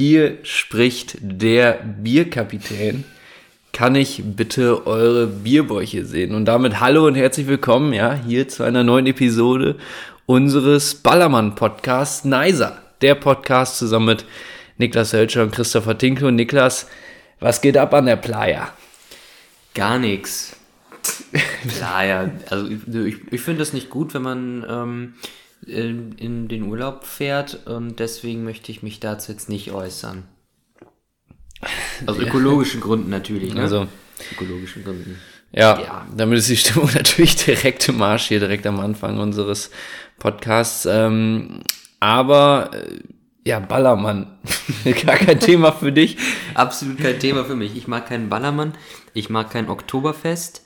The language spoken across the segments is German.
Hier spricht der Bierkapitän. Kann ich bitte eure Bierbäuche sehen? Und damit hallo und herzlich willkommen, ja, hier zu einer neuen Episode unseres Ballermann-Podcasts Neiser. Der Podcast zusammen mit Niklas Hölscher und Christopher Tinke. Und Niklas, was geht ab an der Playa? Gar nichts. Playa. Also ich, ich finde es nicht gut, wenn man ähm, in, in den Urlaub fährt und deswegen möchte ich mich dazu jetzt nicht äußern. Aus ökologischen Gründen natürlich, ne? Also, ökologischen Gründen. Ja, Ja. damit ist die Stimmung natürlich direkt im Marsch hier, direkt am Anfang unseres Podcasts. Ähm, aber äh, ja, Ballermann, gar kein Thema für dich. Absolut kein Thema für mich. Ich mag keinen Ballermann, ich mag kein Oktoberfest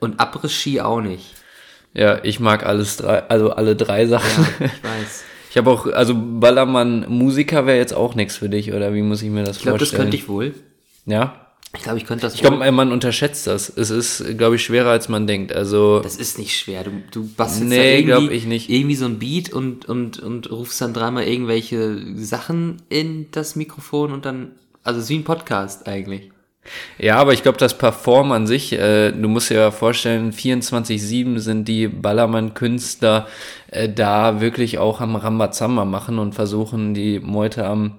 und Abriss-Ski auch nicht. Ja, ich mag alles drei, also alle drei Sachen. Ja, ich weiß. Ich habe auch, also Ballermann Musiker wäre jetzt auch nichts für dich, oder wie muss ich mir das Ich glaube, das vorstellen? könnte ich wohl. Ja, Ich glaube, ich könnte das ich glaube, man unterschätzt das. Es ist, glaube ich, schwerer als man denkt. Also Das ist nicht schwer. Du, du bastelst Nee, da irgendwie, glaub ich nicht. irgendwie so ein Beat und, und, und rufst dann dreimal irgendwelche Sachen in das Mikrofon und dann, also es ist wie ein Podcast eigentlich. Ja, aber ich glaube, das Perform an sich, äh, du musst dir ja vorstellen, 24-7 sind die Ballermann-Künstler äh, da wirklich auch am Rambazamba machen und versuchen, die Meute am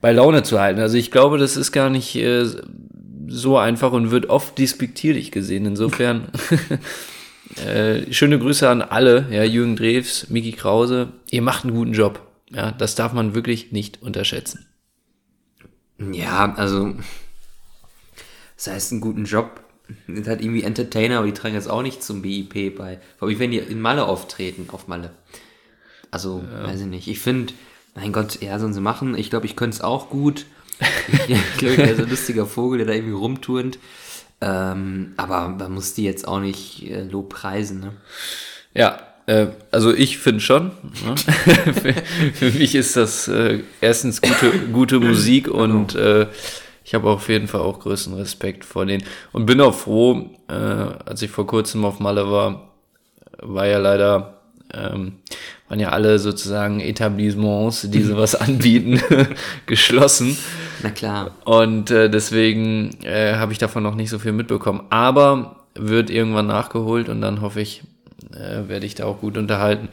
bei Laune zu halten. Also ich glaube, das ist gar nicht äh, so einfach und wird oft despektierlich gesehen. Insofern äh, schöne Grüße an alle, ja, Jürgen Drews, Miki Krause, ihr macht einen guten Job. Ja, das darf man wirklich nicht unterschätzen. Ja, also, das heißt einen guten Job. Das hat irgendwie Entertainer, aber die tragen jetzt auch nicht zum BIP bei. Vor allem, wenn die in Malle auftreten, auf Malle. Also, weiß ich nicht. Ich finde, mein Gott, ja, sollen sie machen. Ich glaube, ich könnte es auch gut. Ich glaube, ich wäre so ein lustiger Vogel, der da irgendwie rumturnt. Ähm, aber man muss die jetzt auch nicht äh, Lob preisen, ne? Ja, äh, also ich finde schon. Ne? für, für mich ist das äh, erstens gute, gute Musik und äh, ich habe auf jeden Fall auch größten Respekt vor denen. Und bin auch froh, äh, als ich vor kurzem auf Malle war, war ja leider, ähm, waren ja alle sozusagen Etablissements, die sowas anbieten, geschlossen. Na klar. Und äh, deswegen äh, habe ich davon noch nicht so viel mitbekommen. Aber wird irgendwann nachgeholt und dann hoffe ich, äh, werde ich da auch gut unterhalten.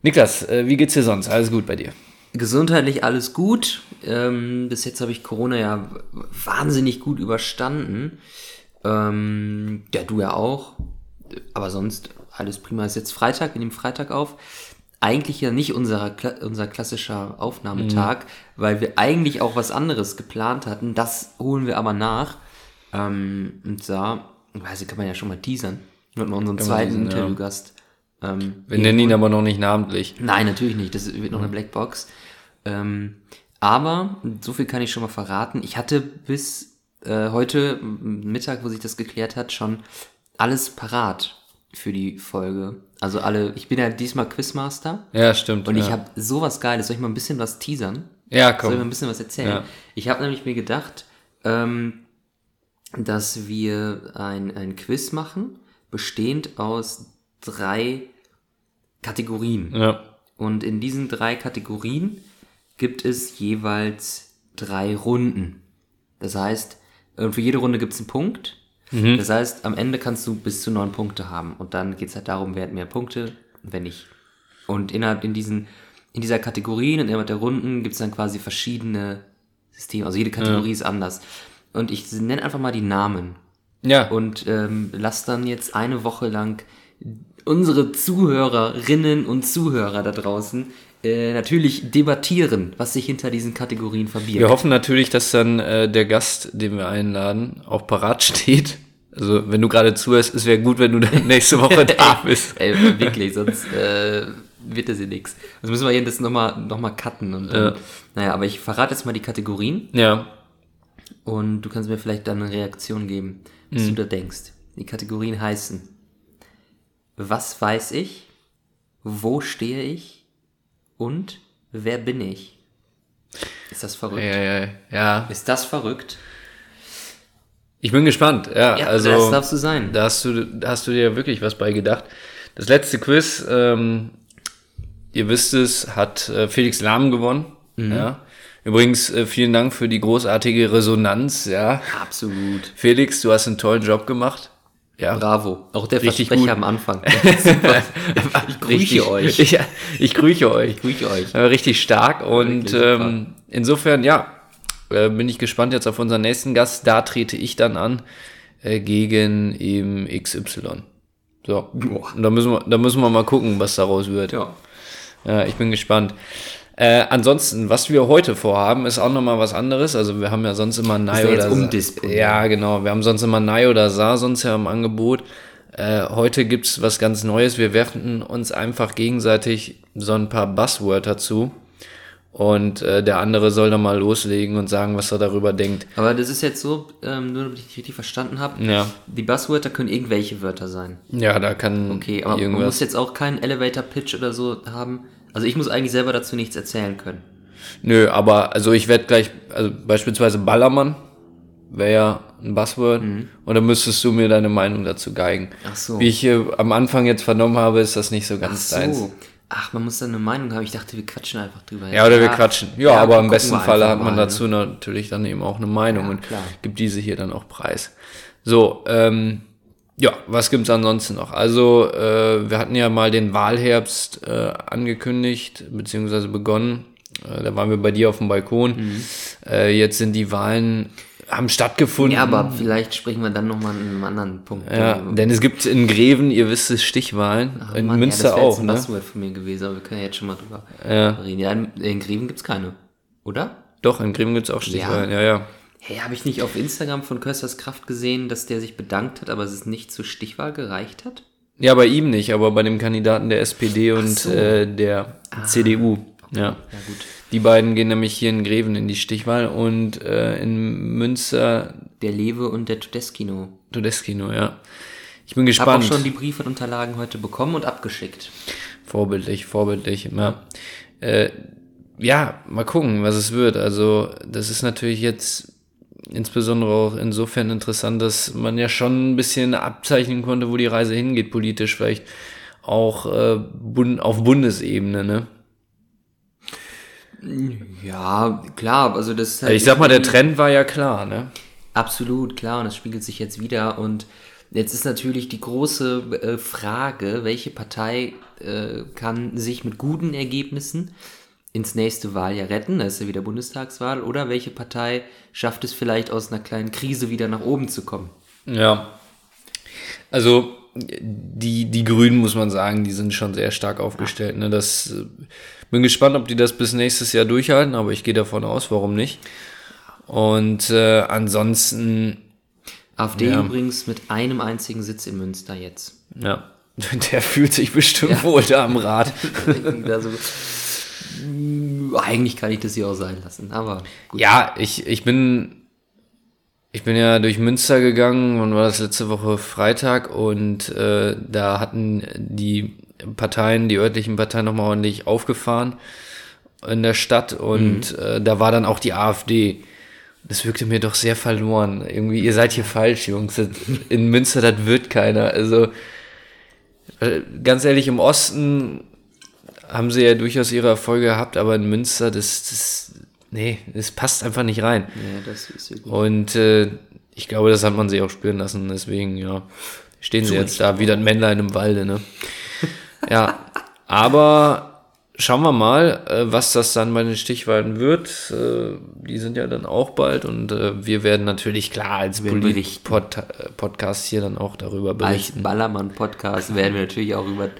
Niklas, äh, wie geht's dir sonst? Alles gut bei dir? Gesundheitlich alles gut. Ähm, bis jetzt habe ich Corona ja wahnsinnig gut überstanden. Ähm, ja, du ja auch. Aber sonst alles prima. Ist jetzt Freitag, wir nehmen Freitag auf. Eigentlich ja nicht unser, unser klassischer Aufnahmetag, weil wir eigentlich auch was anderes geplant hatten. Das holen wir aber nach. Ähm, und da, weiß ich, kann man ja schon mal teasern. Mit unseren man zweiten teasern, ja. Interviewgast. Ähm, Wir nennen ihn aber noch nicht namentlich. Nein, natürlich nicht. Das wird noch eine Blackbox. Ähm, aber, so viel kann ich schon mal verraten. Ich hatte bis äh, heute Mittag, wo sich das geklärt hat, schon alles parat für die Folge. Also alle, ich bin ja diesmal Quizmaster Ja, stimmt. und ja. ich habe sowas Geiles. Soll ich mal ein bisschen was teasern? Ja, Soll ich mal ein komm. bisschen was erzählen? Ja. Ich habe nämlich mir gedacht, ähm, dass wir ein, ein Quiz machen, bestehend aus drei Kategorien. Ja. Und in diesen drei Kategorien gibt es jeweils drei Runden. Das heißt, für jede Runde gibt es einen Punkt. Das heißt, am Ende kannst du bis zu neun Punkte haben. Und dann geht es halt darum, wer hat mehr Punkte, wenn nicht. Und innerhalb in diesen, in dieser Kategorie, und innerhalb der Runden, gibt es dann quasi verschiedene Systeme. Also jede Kategorie ist anders. Und ich nenne einfach mal die Namen Ja. und ähm, lass dann jetzt eine Woche lang unsere Zuhörerinnen und Zuhörer da draußen äh, natürlich debattieren, was sich hinter diesen Kategorien verbirgt. Wir hoffen natürlich, dass dann äh, der Gast, den wir einladen, auch parat steht. Also, wenn du gerade zuhörst, es wäre gut, wenn du dann nächste Woche da bist. Ey, wirklich, sonst äh, wird das hier nichts. Das müssen wir hier das nochmal noch mal cutten. Und Ja. Naja, aber ich verrate jetzt mal die Kategorien Ja. und du kannst mir vielleicht dann eine Reaktion geben, was du da denkst. Die Kategorien heißen Was weiß ich? Wo stehe ich? Und wer bin ich? Ist das verrückt? Ja, ja, ja. Ist das verrückt? Ich bin gespannt. Ja, Ja, also das darfst du sein. Da hast du, da hast du dir wirklich was bei gedacht. Das letzte Quiz, ähm, ihr wisst es, hat äh, Felix Lahm gewonnen. Mhm. Ja. Übrigens, äh, vielen Dank für die großartige Resonanz, ja. Absolut. Felix, du hast einen tollen Job gemacht. Ja. Bravo. Auch der Richtig Versprecher gut. am Anfang. Ich grüße Richtig- euch. Ich, ich grüße euch. Ich grüße euch. Richtig stark und ähm, insofern, ja, äh, bin ich gespannt jetzt auf unseren nächsten Gast. Da trete ich dann an äh, gegen eben XY. So. Boah. Und da müssen, wir, da müssen wir mal gucken, was daraus wird. Ja. Ja, ich bin gespannt. Äh, ansonsten, was wir heute vorhaben, ist auch nochmal was anderes. Also wir haben ja sonst immer Nai ja oder umdisponiert. Ja, genau. Wir haben sonst immer Nai oder Sa sonst ja im Angebot. Äh, heute gibt's was ganz Neues. Wir werfen uns einfach gegenseitig so ein paar Buzzwörter zu. Und äh, der andere soll dann mal loslegen und sagen, was er darüber denkt. Aber das ist jetzt so, ähm, nur damit ich dich richtig verstanden habe. Ja, Die Buzzwörter können irgendwelche Wörter sein. ja da kann Okay, aber man muss irgendwas. jetzt auch keinen Elevator-Pitch oder so haben. Also ich muss eigentlich selber dazu nichts erzählen können. Nö, aber also ich werde gleich, also beispielsweise Ballermann wäre ja ein Buzzword. Und dann müsstest du mir deine Meinung dazu geigen. Mhm. Ach so. Wie ich äh, am Anfang jetzt vernommen habe, ist das nicht so Ach ganz deins. so. Ach, man muss da eine Meinung haben. Ich dachte, wir quatschen einfach drüber. Ja, oder wir quatschen. Ja, aber im besten Falle hat man mal, dazu natürlich dann eben auch eine Meinung Ja, und klar. gibt diese hier dann auch preis. So, ähm, ja, was gibt's ansonsten noch? Also, äh, wir hatten ja mal den Wahlherbst äh, angekündigt, beziehungsweise begonnen. Äh, da waren wir bei dir auf dem Balkon. Mhm. Äh, jetzt sind die Wahlen, haben stattgefunden. Ja, aber vielleicht sprechen wir dann nochmal an einem anderen Punkt. Ja, darüber. denn es gibt in Greven, ihr wisst es, Stichwahlen. Ach, in Mann, Münster ja, das auch, ein ne? Von mir gewesen, aber wir können ja jetzt schon mal drüber Ja. reden. Ja, in, in Greven gibt's keine, oder? Doch, in Greven gibt's auch Stichwahlen, ja, ja. Hey, habe ich nicht auf Instagram von Kösters Kraft gesehen, dass der sich bedankt hat, aber es nicht zur Stichwahl gereicht hat? Ja, bei ihm nicht, aber bei dem Kandidaten der SPD und so. äh, der CDU. Ja. Ja, gut. Die beiden gehen nämlich hier in Greven in die Stichwahl und äh, in Münster Der Lewe und der Todeskino. Todeskino, ja. Ich bin Ich habe auch gespannt. schon die Briefe und Unterlagen heute bekommen und abgeschickt. Vorbildlich, vorbildlich, ja. Äh, ja, mal gucken, was es wird. Also, das ist natürlich jetzt insbesondere auch insofern interessant, dass man ja schon ein bisschen abzeichnen konnte, wo die Reise hingeht, politisch vielleicht auch äh, bund auf Bundesebene, ne? Ja, klar, also das ist halt Ich sag mal, der Trend war ja klar, ne? Absolut, klar, und das spiegelt sich jetzt wieder. Und jetzt ist natürlich die große äh, Frage, welche Partei äh, kann sich mit guten Ergebnissen ins nächste Wahljahr retten, das ist ja wieder Bundestagswahl, oder welche Partei schafft es vielleicht aus einer kleinen Krise wieder nach oben zu kommen? Ja. Also die, die Grünen, muss man sagen, die sind schon sehr stark aufgestellt. Ne? Das, äh, bin gespannt, ob die das bis nächstes Jahr durchhalten, aber ich gehe davon aus, warum nicht. Und äh, ansonsten, AfD Ja. übrigens mit einem einzigen Sitz in Münster jetzt. ja, der fühlt sich bestimmt wohl da am Rad. eigentlich kann ich das hier auch sein lassen, aber gut. Ja, ich, ich bin. Ich bin ja durch Münster gegangen, wann war das letzte Woche Freitag und äh, da hatten die Parteien, die örtlichen Parteien nochmal ordentlich aufgefahren in der Stadt und äh, da war dann auch die AfD. Das wirkte mir doch sehr verloren. Irgendwie, ihr seid hier falsch, Jungs. In Münster, das wird keiner. Also, äh, ganz ehrlich, im Osten haben sie ja durchaus ihre Erfolge gehabt, aber in Münster, das, das, nee, das passt einfach nicht rein. Ja, das ist wirklich. Und äh, ich glaube, das hat man sich auch spüren lassen. Deswegen, ja, stehen sie jetzt da wie das Männlein im Walde, ne? ja, aber schauen wir mal, äh, was das dann bei den Stichwahlen wird. Äh, die sind ja dann auch bald und äh, wir werden natürlich klar als werden Polit berichten. Pod äh, Podcast hier dann auch darüber Als berichten. Ballermann-Podcast werden wir natürlich auch über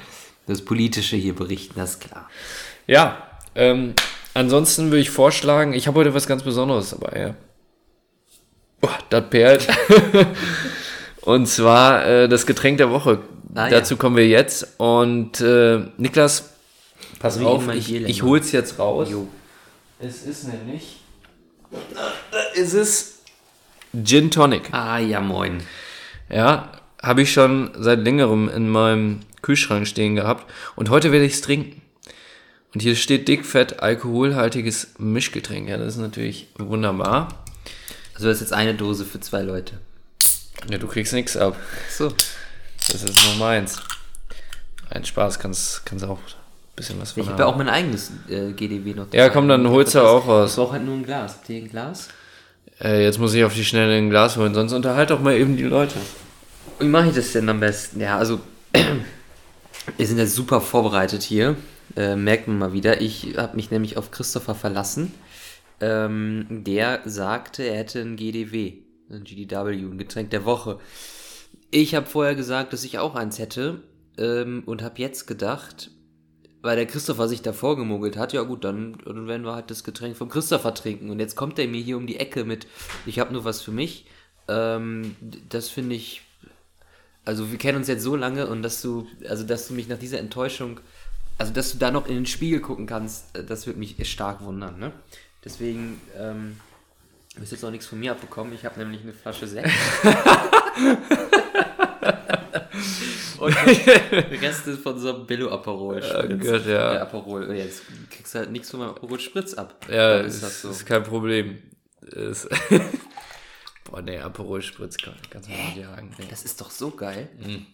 das Politische hier berichten, das ist klar. Ja, ähm, ansonsten würde ich vorschlagen, ich habe heute was ganz Besonderes dabei, ja. Boah, das perlt. Und zwar äh, das Getränk der Woche. Ah, ja. Dazu kommen wir jetzt. Und äh, Niklas, pass auf, ich, ich länger. hol's jetzt raus. Jo. Es ist nämlich. Da ist es Gin Tonic. Ah, ja, moin. Ja, habe ich schon seit längerem in meinem Kühlschrank stehen gehabt. Und heute werde ich es trinken. Und hier steht dickfett alkoholhaltiges Mischgetränk. Ja, das ist natürlich wunderbar. Also das ist jetzt eine Dose für zwei Leute. Ja, du kriegst nichts ab. So. Das ist nur meins. Ein Spaß, kannst kannst auch bisschen was Ich von habe haben. ja auch mein eigenes äh, GDW noch. Ja, komm, dann holst du auch was. Ich brauche halt nur ein Glas. Habt ihr ein Glas? Äh, jetzt muss ich auf die Schnelle ein Glas holen, sonst unterhalt doch mal eben die Leute. Wie mache ich das denn am besten? Ja, also wir sind ja super vorbereitet hier. Äh, merkt man mal wieder. Ich habe mich nämlich auf Christopher verlassen. Ähm, der sagte, er hätte ein GDW, ein GDW, ein Getränk der Woche. Ich habe vorher gesagt, dass ich auch eins hätte ähm, und habe jetzt gedacht, weil der Christopher sich da vorgemogelt hat, ja gut, dann, dann werden wir halt das Getränk vom Christopher trinken. Und jetzt kommt er mir hier um die Ecke mit, ich habe nur was für mich. Ähm, das finde ich, also wir kennen uns jetzt so lange und dass du, also dass du mich nach dieser Enttäuschung, also dass du da noch in den Spiegel gucken kannst, äh, das würde mich stark wundern, ne? Deswegen, ähm, du wirst jetzt noch nichts von mir abbekommen. Ich habe nämlich eine Flasche Sekt. und Reste von so einem Billo Aperol Oh Gott, ja. Äh, Aperol. Jetzt kriegst du halt nichts von meinem Aperol Spritz ab. Ja, ist, ist das so. ist kein Problem. Ist Boah, nee, Aperol Spritz kann, kannst du mal nicht sagen. Nee. Das ist doch so geil. Mhm.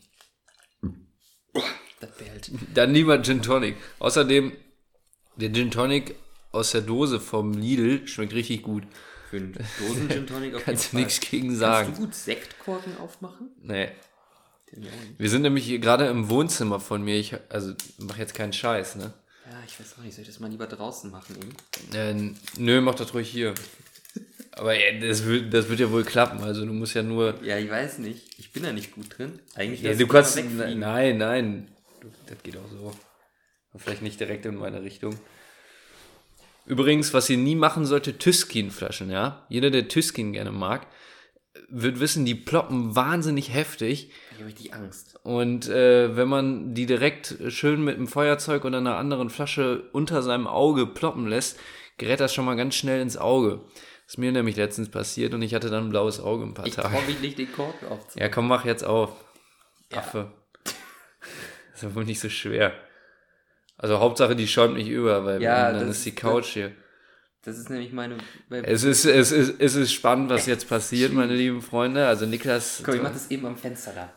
Das behält. Dann lieber Gin Tonic. Außerdem, der Gin Tonic aus der Dose vom Lidl schmeckt richtig gut. Für einen Dosen Gin Tonic auf Kannst du nichts gegen Kannst sagen. du gut Sektkorken aufmachen? Nee. Wir sind nämlich hier gerade im Wohnzimmer von mir. Ich, also, mach jetzt keinen Scheiß, ne? Ja, ich weiß auch nicht. Soll ich das mal lieber draußen machen eben? Äh, nö, mach das ruhig hier. Aber ja, das, wird, das wird ja wohl klappen. Also, du musst ja nur. Ja, ich weiß nicht. Ich bin da nicht gut drin. Eigentlich Ja, du kannst. Nein, nein. Das geht auch so. Vielleicht nicht direkt in meine Richtung. Übrigens, was ihr nie machen sollte, Tyskin-Flaschen, ja? Jeder, der Tyskin gerne mag, wird wissen, die ploppen wahnsinnig heftig. Ich habe richtig Angst. Und äh, wenn man die direkt schön mit einem Feuerzeug oder einer anderen Flasche unter seinem Auge ploppen lässt, gerät das schon mal ganz schnell ins Auge. Das ist mir nämlich letztens passiert und ich hatte dann ein blaues Auge ein paar Ich Tage. traue mich nicht, den Korken aufzumachen. Ja, komm, mach jetzt auf. Affe. ist ja wohl nicht so schwer. Also Hauptsache, die schäumt nicht über, weil Ja, dann das ist die ist- Couch hier. Das ist nämlich meine. Es ist, es, ist, es ist spannend, was jetzt passiert, meine lieben Freunde. Also Niklas... Komm, ich mach das eben am Fenster da.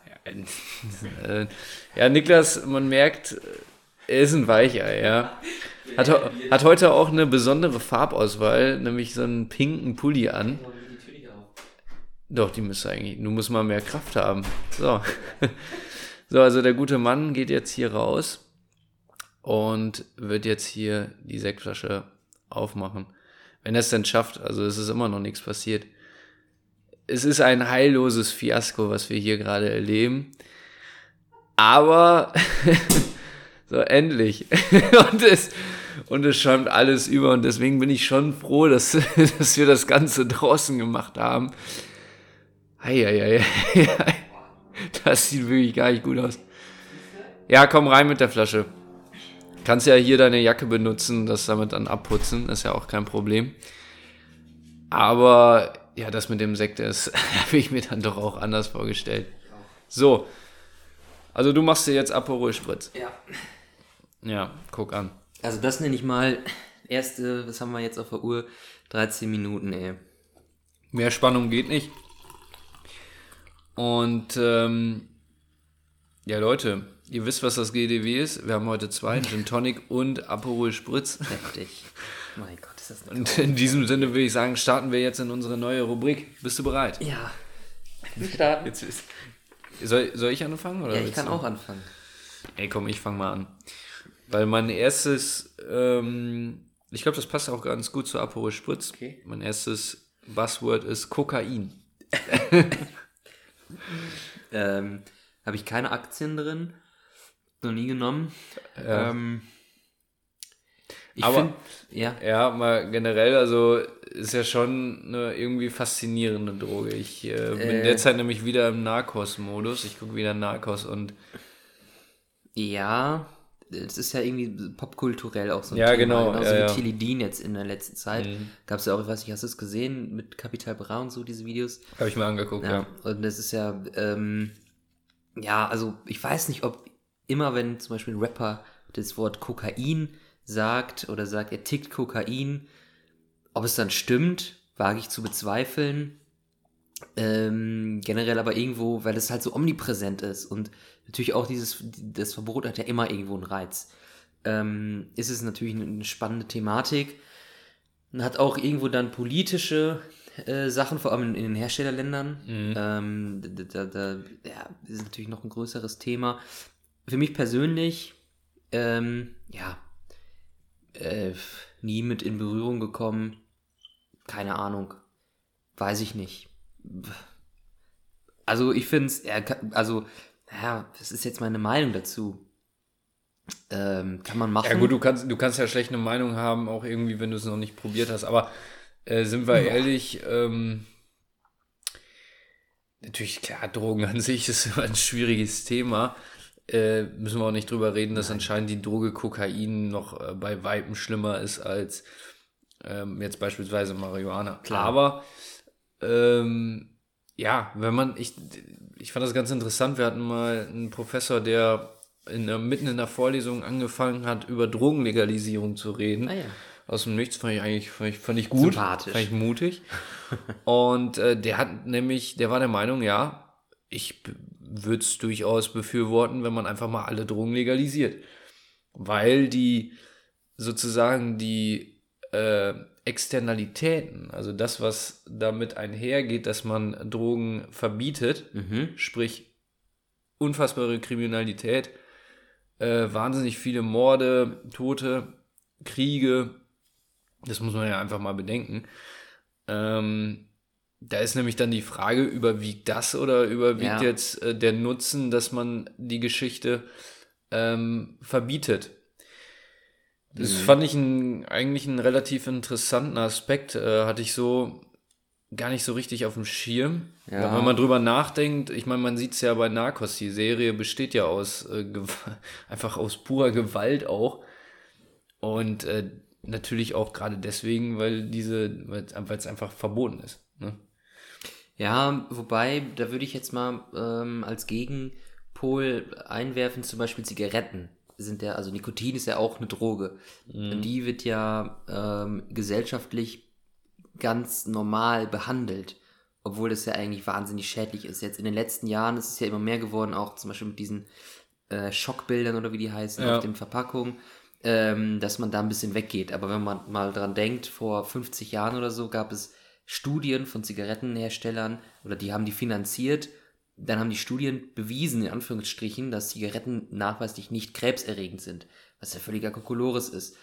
Äh, ja, Niklas, man merkt, er ist ein Weichei, ja. Hat, hat heute auch eine besondere Farbauswahl, nämlich so einen pinken Pulli an. Doch, die müsste eigentlich, du musst mal mehr Kraft haben. So. So, also der gute Mann geht jetzt hier raus und wird jetzt hier die Sektflasche aufmachen. Wenn er es denn schafft, also es ist immer noch nichts passiert. Es ist ein heilloses Fiasko, was wir hier gerade erleben. Aber so endlich. und es und es schäumt alles über und deswegen bin ich schon froh, dass, dass wir das Ganze draußen gemacht haben. Eieiei. Das sieht wirklich gar nicht gut aus. Ja, komm rein mit der Flasche. Kannst ja hier deine Jacke benutzen, das damit dann abputzen, ist ja auch kein Problem. Aber ja, das mit dem Sekt, das habe ich mir dann doch auch anders vorgestellt. So. Also du machst dir jetzt Aperol Spritz. Ja. Ja, guck an. Also das nenne ich mal erste, was haben wir jetzt auf der Uhr? 13 Minuten, ey. Mehr Spannung geht nicht. Und ähm, ja, Leute, ihr wisst, was das GDW ist. Wir haben heute zwei, Gin Tonic und Aperol Spritz. Heftig. mein Gott, ist das eine Und in diesem Sinne würde ich sagen, starten wir jetzt in unsere neue Rubrik. Bist du bereit? Ja. Wir starten. Jetzt ist, soll, soll ich anfangen? Oder Ja, ich kann du? auch anfangen. Ey, komm, ich fange mal an. Weil mein erstes, ähm, ich glaube, das passt auch ganz gut zu Aperol Spritz. Okay. Mein erstes Buzzword ist Kokain. Ähm, Habe ich keine Aktien drin. Noch nie genommen. Ähm, ich Aber- finde, ja. Ja, mal generell, also ist ja schon eine irgendwie faszinierende Droge. Ich äh, bin Äh. derzeit nämlich wieder im Narcos-Modus. Ich gucke wieder Narcos und Ja, es ist ja irgendwie popkulturell auch so ein Ja, Thema. genau, Genauso ja, wie ja. Tilidin jetzt in der letzten Zeit. Mhm. Gab es ja auch, ich weiß nicht, hast du es gesehen mit Capital Bra und so, diese Videos? habe ich mir angeguckt, ja. Ja, und das ist ja, ähm, ja, also ich weiß nicht, ob immer, wenn zum Beispiel ein Rapper das Wort Kokain sagt oder sagt, er tickt Kokain, ob es dann stimmt, wage ich zu bezweifeln. Ähm, generell aber irgendwo, weil es halt so omnipräsent ist und natürlich auch dieses, das Verbot hat ja immer irgendwo einen Reiz. ähm, ist es natürlich eine spannende Thematik. Hat auch irgendwo dann politische äh, Sachen, vor allem in, in den Herstellerländern. Mhm. Ähm, da, da, da ja, ist natürlich noch ein größeres Thema. Für mich persönlich, ähm, ja, äh, nie mit in Berührung gekommen. Keine Ahnung. Weiß ich nicht. Also ich finde es, also, naja, das ist jetzt meine Meinung dazu. Ähm, kann man machen. Ja gut, du kannst, du kannst ja schlecht eine Meinung haben, auch irgendwie, wenn du es noch nicht probiert hast. Aber äh, sind wir ja. ehrlich, ähm, natürlich, klar, Drogen an sich ist immer ein schwieriges Thema. Äh, müssen wir auch nicht drüber reden, dass Nein. anscheinend die Droge Kokain noch äh, bei Weitem schlimmer ist als ähm, jetzt beispielsweise Marihuana. Klar. Aber ähm, ja, wenn man, ich, ich fand das ganz interessant, wir hatten mal einen Professor, der in, mitten in der Vorlesung angefangen hat, über Drogenlegalisierung zu reden. Ah, ja. Aus dem Nichts fand ich eigentlich fand ich, fand ich gut. Sympathisch. Fand ich mutig. Und äh, der hat nämlich, der war der Meinung, ja, ich würde es durchaus befürworten, wenn man einfach mal alle Drogen legalisiert. Weil die sozusagen die äh, Externalitäten, also das, was damit einhergeht, dass man Drogen verbietet, mhm. sprich unfassbare Kriminalität, äh, wahnsinnig viele Morde, Tote, Kriege, das muss man ja einfach mal bedenken. Ähm, da ist nämlich dann die Frage, überwiegt das oder überwiegt ja. jetzt äh, der Nutzen, dass man die Geschichte ähm, verbietet? Das mhm. fand ich ein, eigentlich einen relativ interessanten Aspekt. Äh, hatte ich so gar nicht so richtig auf dem Schirm. Ja. Wenn man drüber nachdenkt, ich meine, man sieht es ja bei Narcos, die Serie besteht ja aus äh, einfach aus purer Gewalt auch. Und äh, natürlich auch gerade deswegen, weil diese, weil es einfach verboten ist. Ne? Ja, wobei, da würde ich jetzt mal ähm, als Gegenpol einwerfen, zum Beispiel Zigaretten sind ja, also Nikotin ist ja auch eine Droge. Mhm. Die wird ja ähm, gesellschaftlich ganz normal behandelt, obwohl das ja eigentlich wahnsinnig schädlich ist. Jetzt in den letzten Jahren ist es ja immer mehr geworden, auch zum Beispiel mit diesen äh, Schockbildern oder wie die heißen ja. auf den Verpackungen, ähm, dass man da ein bisschen weggeht. Aber wenn man mal dran denkt, vor 50 Jahren oder so gab es Studien von Zigarettenherstellern oder die haben die finanziert. Dann haben die Studien bewiesen, in Anführungsstrichen, dass Zigaretten nachweislich nicht krebserregend sind, was ja völliger Kokolores ist.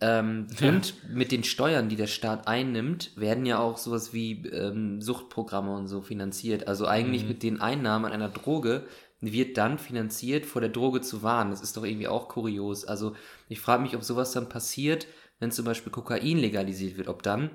Ähm, ja. Und mit den Steuern, die der Staat einnimmt, werden ja auch sowas wie ähm, Suchtprogramme und so finanziert. Also eigentlich mhm. mit den Einnahmen an einer Droge wird dann finanziert, vor der Droge zu warnen. Das ist doch irgendwie auch kurios. Also ich frage mich, ob sowas dann passiert, wenn zum Beispiel Kokain legalisiert wird, ob dann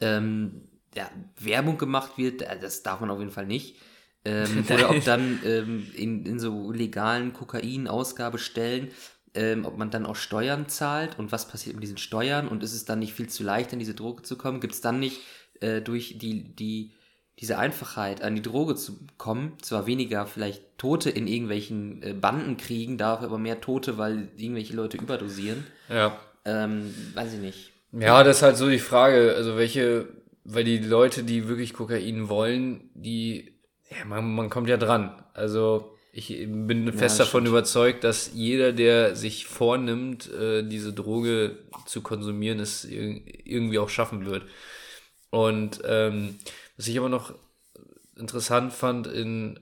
ähm, ja, Werbung gemacht wird, äh, das darf man auf jeden Fall nicht. Ähm, oder ob dann ähm, in, in so legalen Kokain-Ausgabestellen, ähm, ob man dann auch Steuern zahlt und was passiert mit diesen Steuern und ist es dann nicht viel zu leicht, an diese Droge zu kommen? Gibt es dann nicht äh, durch die, die, diese Einfachheit an die Droge zu kommen, zwar weniger vielleicht Tote in irgendwelchen äh, Bandenkriegen, dafür aber mehr Tote, weil irgendwelche Leute überdosieren? Ja. Ähm, weiß ich nicht. Ja, das ist halt so die Frage, also welche, weil die Leute, die wirklich Kokain wollen, die, ja, man, man kommt ja dran. Also ich bin fest ja, davon stimmt. überzeugt, dass jeder, der sich vornimmt, äh, diese Droge zu konsumieren, es irgendwie auch schaffen wird. Und ähm, was ich aber noch interessant fand in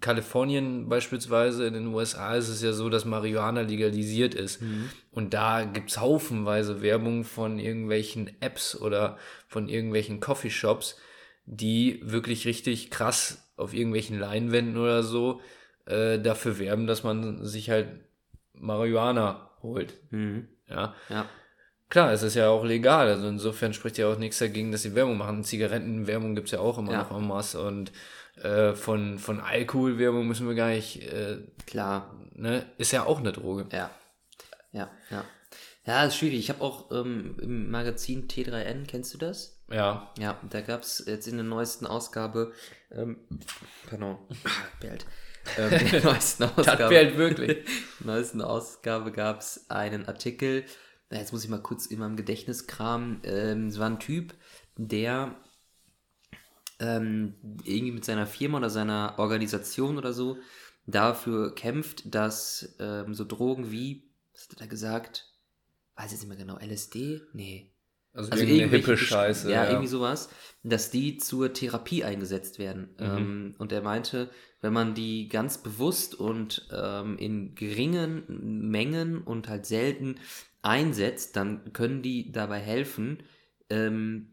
Kalifornien beispielsweise, in den USA ist es ja so, dass Marihuana legalisiert ist. Mhm. Und da gibt's haufenweise Werbung von irgendwelchen Apps oder von irgendwelchen Coffeeshops, die wirklich richtig krass auf irgendwelchen Leinwänden oder so äh, dafür werben, dass man sich halt Marihuana holt. Mhm. Ja. ja. Klar, es ist ja auch legal, also insofern spricht ja auch nichts dagegen, dass sie Werbung machen. Zigarettenwerbung gibt's ja auch immer ja. noch en masse und äh, von, von Alkoholwerbung müssen wir gar nicht. Äh, Klar. Ne? Ist ja auch eine Droge. Ja. Ja, ja. Ja, ist schwierig. Ich habe auch ähm, im Magazin T3N, kennst du das? Ja. Ja, da gab es jetzt in der neuesten Ausgabe, ähm, pardon, Belt. Ähm, in der neuesten Ausgabe. Belt wirklich. neuesten Ausgabe gab es einen Artikel, jetzt muss ich mal kurz in meinem Gedächtnis kramen. Ähm, es war ein Typ, der ähm, irgendwie mit seiner Firma oder seiner Organisation oder so dafür kämpft, dass ähm, so Drogen wie was hat er da gesagt? Weiß jetzt nicht mehr genau, LSD? Nee. Also, Also irgendwelche hippe Scheiße. Ja, irgendwie sowas, dass die zur Therapie eingesetzt werden. Mhm. Ähm, und er meinte, wenn man die ganz bewusst und ähm, in geringen Mengen und halt selten einsetzt, dann können die dabei helfen, ähm,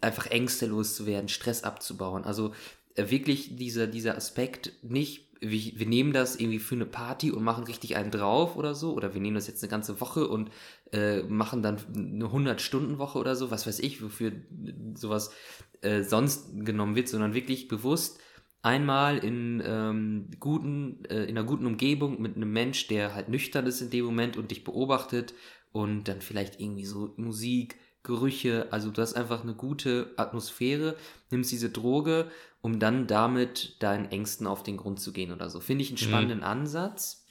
einfach Ängste loszuwerden, Stress abzubauen. Also äh, wirklich dieser, dieser Aspekt nicht, wir, wir nehmen das irgendwie für eine Party und machen richtig einen drauf oder so, oder wir nehmen das jetzt eine ganze Woche und äh, machen dann eine 100-Stunden-Woche oder so, was weiß ich, wofür sowas äh, sonst genommen wird, sondern wirklich bewusst einmal in ähm, guten, äh, in einer guten Umgebung mit einem Mensch, der halt nüchtern ist in dem Moment und dich beobachtet und dann vielleicht irgendwie so Musik, Gerüche, also du hast einfach eine gute Atmosphäre, nimmst diese Droge, um dann damit deinen Ängsten auf den Grund zu gehen oder so. Finde ich einen spannenden Ansatz.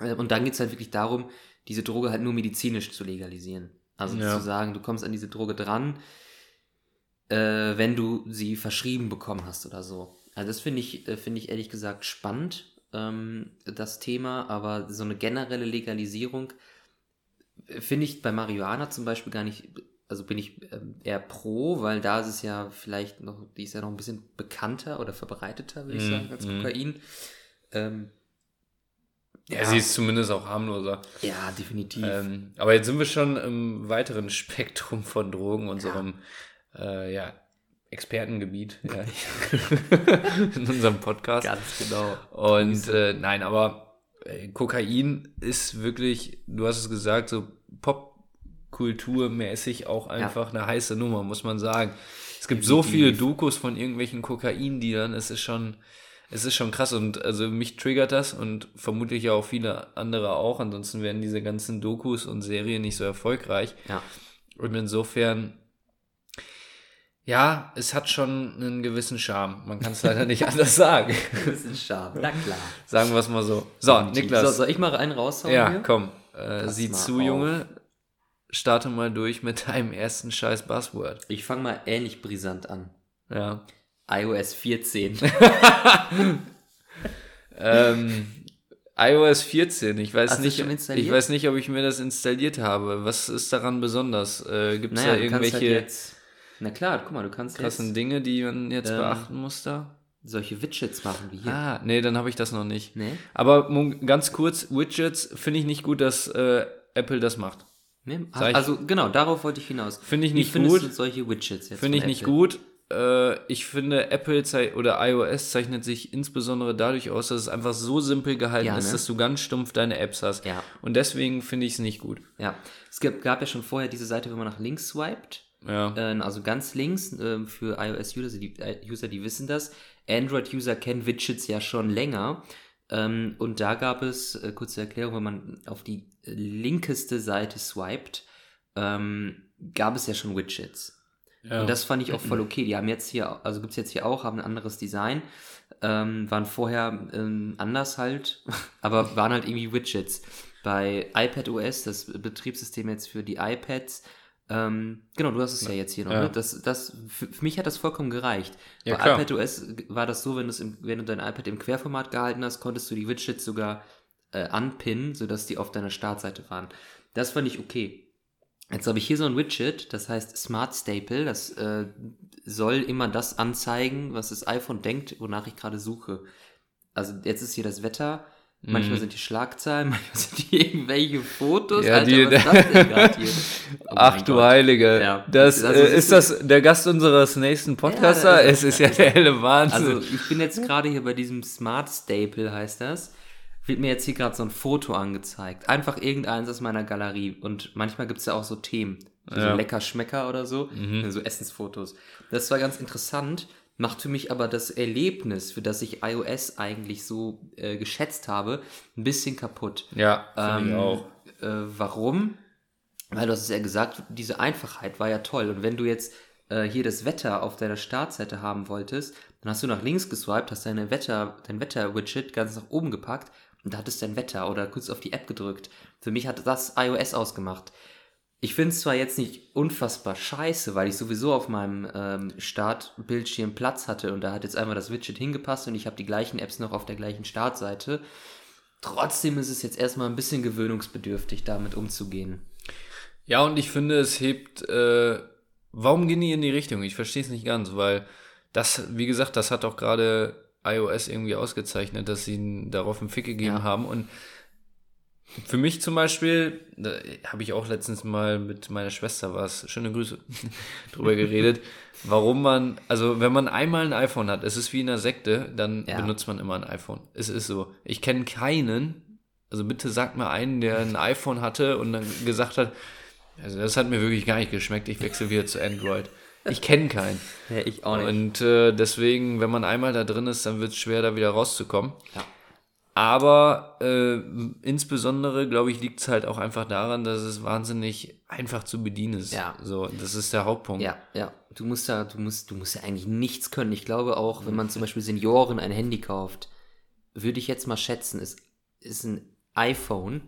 Äh, Und dann geht es halt wirklich darum, diese Droge halt nur medizinisch zu legalisieren. Also Ja. zu sagen, du kommst an diese Droge dran, äh, wenn du sie verschrieben bekommen hast oder so. Also das finde ich, äh, finde ich ehrlich gesagt spannend, ähm, das Thema, aber so eine generelle Legalisierung finde ich bei Marihuana zum Beispiel gar nicht, also bin ich ähm, eher pro, weil da ist es ja vielleicht noch, die ist ja noch ein bisschen bekannter oder verbreiteter, würde ich Mhm, sagen, als mhm. Kokain. Ähm, Ja, sie ist zumindest auch harmloser. ja, definitiv. Ähm, aber jetzt sind wir schon im weiteren Spektrum von Drogen, unserem äh, ja, Expertengebiet ja, in unserem Podcast. Ganz genau. Und äh, nein, aber Kokain ist wirklich, du hast es gesagt, so Popkulturmäßig auch einfach eine heiße Nummer, muss man sagen. Es gibt so viele. Dokus von irgendwelchen Kokain-Dealern, es ist schon, es ist schon krass und also mich triggert das und vermutlich ja auch viele andere auch, ansonsten wären diese ganzen Dokus und Serien nicht so erfolgreich. Ja. Und insofern, ja, es hat schon einen gewissen Charme. Man kann es leider nicht anders sagen. Ein bisschen scharf. Na klar. Sagen wir es mal so. So, Niklas. So, soll ich mal einen raushauen ja, hier? komm. Äh, sieh zu, auf. Junge. Starte mal durch mit deinem ersten scheiß Buzzword. Ich fange mal ähnlich brisant an. Ja. iOS 14. Ähm, iOS 14. Ich weiß Hast nicht, ich weiß nicht, ob ich mir das installiert habe. Was ist daran besonders? Äh, Gibt es naja, da halt irgendwelche. Na klar, guck mal, du kannst krassen jetzt Dinge, die man jetzt Ähm, beachten muss da? solche Widgets machen wie hier. Ah, nee, dann habe ich das noch nicht. Nee? Aber ganz kurz, Widgets finde ich nicht gut, dass äh, Apple das macht. nee? Ich- Also genau, darauf wollte ich hinaus. Finde ich Wie nicht findest gut. du solche Widgets jetzt? Finde ich von nicht Apple? gut. Äh, ich finde, Apple oder iOS zeichnet sich insbesondere dadurch aus, dass es einfach so simpel gehalten Ja, ist, ne? dass du ganz stumpf deine Apps hast. Ja. Und deswegen finde ich es nicht gut. Ja. Es gab, gab ja schon vorher diese Seite, wenn man nach links swiped. Ja. Äh, also ganz links ähm, für iOS-User, die, äh, User, die wissen das. Android-User kennen Widgets ja schon länger. Ähm, und da gab es, äh, kurze Erklärung, wenn man auf die linkeste Seite swiped, ähm, gab es ja schon Widgets. ja. Und das fand ich auch voll okay. Die haben jetzt hier, also gibt's jetzt hier auch, haben ein anderes Design, ähm, waren vorher ähm, anders halt, aber waren halt irgendwie Widgets. Bei iPadOS, das Betriebssystem jetzt für die iPads, ähm, genau, du hast es ja jetzt hier noch, Ja. ne? Das, das, für, für mich hat das vollkommen gereicht. Ja, Bei klar. iPadOS war das so, wenn, im, wenn du dein iPad im Querformat gehalten hast, konntest du die Widgets sogar äh, anpinnen, sodass die auf deiner Startseite waren. Das fand ich okay. Jetzt habe ich hier so ein Widget, das heißt Smart Staple. Das äh, soll immer das anzeigen, was das iPhone denkt, wonach ich gerade suche. Also jetzt ist hier das Wetter. Manchmal Mhm. sind die Schlagzeilen, manchmal sind die irgendwelche Fotos. Ja, Alter, die- was ist das denn gerade hier? Oh Ach du Gott. Heilige. Ja. Das, Also, äh, ist das der Gast unseres nächsten Podcaster? Ja, es ist ja der helle Wahnsinn. Also ich bin jetzt gerade hier bei diesem Smart Staple, heißt das. Wird mir jetzt hier gerade so ein Foto angezeigt. Einfach irgendeins aus meiner Galerie. Und manchmal gibt es ja auch so Themen. So Ja. lecker Schmecker oder so. Mhm. So Essensfotos. Das war ganz interessant. Macht für mich aber das Erlebnis, für das ich iOS eigentlich so äh, geschätzt habe, ein bisschen kaputt. ja, finde ich Ähm, auch. Äh, warum? Weil du hast es ja gesagt, diese Einfachheit war ja toll. Und wenn du jetzt äh, hier das Wetter auf deiner Startseite haben wolltest, dann hast du nach links geswiped, hast deine Wetter, dein Wetter-Widget ganz nach oben gepackt und da hattest dein Wetter oder kurz auf die App gedrückt. Für mich hat das iOS ausgemacht. Ich finde es zwar jetzt nicht unfassbar scheiße, weil ich sowieso auf meinem ähm, Startbildschirm Platz hatte und da hat jetzt einmal das Widget hingepasst und ich habe die gleichen Apps noch auf der gleichen Startseite. Trotzdem ist es jetzt erstmal ein bisschen gewöhnungsbedürftig, damit umzugehen. Ja, und ich finde, es hebt. Äh, warum gehen die in die Richtung? Ich verstehe es nicht ganz, weil das, wie gesagt, das hat auch gerade iOS irgendwie ausgezeichnet, dass sie darauf einen Fick gegeben Ja. haben. Und für mich zum Beispiel, da habe ich auch letztens mal mit meiner Schwester was, schöne Grüße, drüber geredet, warum man, also wenn man einmal ein iPhone hat, es ist wie in einer Sekte, dann Ja. benutzt man immer ein iPhone. Es ist so. Ich kenne keinen, also bitte sagt mir einen, der ein iPhone hatte und dann gesagt hat, also das hat mir wirklich gar nicht geschmeckt, ich wechsle wieder zu Android. Ich kenne keinen. Ja, ich Und äh, deswegen, wenn man einmal da drin ist, dann wird es schwer, da wieder rauszukommen. Ja. Aber äh, insbesondere, glaube ich, liegt es halt auch einfach daran, dass es wahnsinnig einfach zu bedienen ist. Ja. So, das ist der Hauptpunkt. Ja, ja. Du musst da, du musst, du musst ja eigentlich nichts können. Ich glaube auch, wenn man zum Beispiel Senioren ein Handy kauft, würde ich jetzt mal schätzen, ist, ist ein iPhone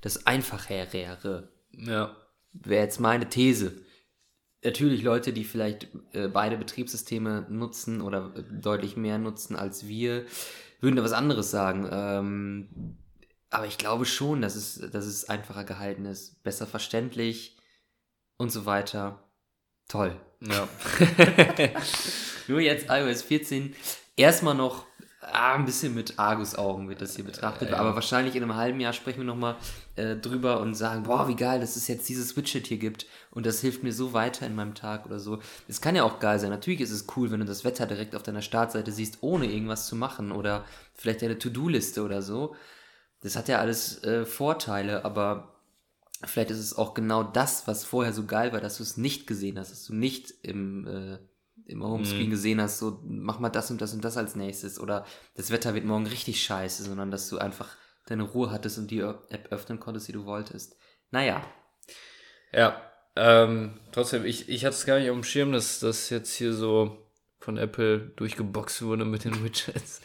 das einfacher wäre. Ja. Wäre jetzt meine These. Natürlich Leute, die vielleicht äh, beide Betriebssysteme nutzen oder äh, deutlich mehr nutzen als wir, würden da was anderes sagen. Ähm, aber ich glaube schon, dass es, dass es einfacher gehalten ist, besser verständlich und so weiter. Toll. Ja. Nur jetzt iOS 14 erstmal noch ah, ein bisschen mit Argusaugen wird das hier betrachtet, Ja. aber wahrscheinlich in einem halben Jahr sprechen wir nochmal äh, drüber und sagen, boah, wie geil, dass es jetzt dieses Widget hier gibt und das hilft mir so weiter in meinem Tag oder so. Es kann ja auch geil sein. Natürlich ist es cool, wenn du das Wetter direkt auf deiner Startseite siehst, ohne irgendwas zu machen oder vielleicht eine To-Do-Liste oder so. Das hat ja alles äh, Vorteile, aber vielleicht ist es auch genau das, was vorher so geil war, dass du es nicht gesehen hast, dass du nicht im, äh, im Homescreen gesehen hast, so mach mal das und das und das als nächstes oder das Wetter wird morgen richtig scheiße, sondern dass du einfach deine Ruhe hattest und die App öffnen konntest, die du wolltest. Naja, Ja, ähm, trotzdem, ich, ich hatte es gar nicht auf dem Schirm, dass das jetzt hier so von Apple durchgeboxt wurde mit den Widgets.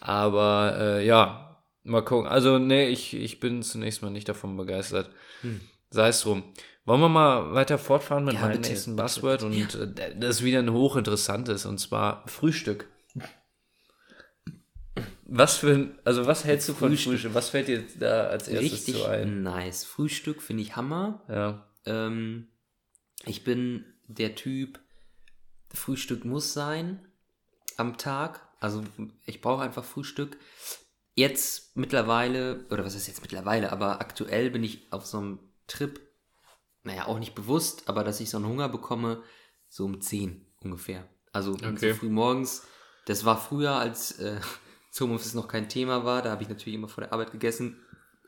Aber äh, ja, mal gucken. Also, nee, ich, ich bin zunächst mal nicht davon begeistert. Sei es drum. Wollen wir mal weiter fortfahren mit Ja, meinem bitte, nächsten bitte, Buzzword? Und äh, das ist wieder ein hochinteressantes, und zwar Frühstück. Was für ein, also was hältst du von Frühstück. Frühstück? Was fällt dir da als erstes richtig zu ein? nice. Frühstück finde ich Hammer. Ja. Ähm, ich bin der Typ, Frühstück muss sein am Tag. Also ich brauche einfach Frühstück. Jetzt mittlerweile, oder was ist jetzt mittlerweile, aber aktuell bin ich auf so einem Trip, naja, auch nicht bewusst, aber dass ich so einen Hunger bekomme, so um 10 ungefähr. Also Okay. so früh morgens. Das war früher, als äh, Homeoffice noch kein Thema war. Da habe ich natürlich immer vor der Arbeit gegessen.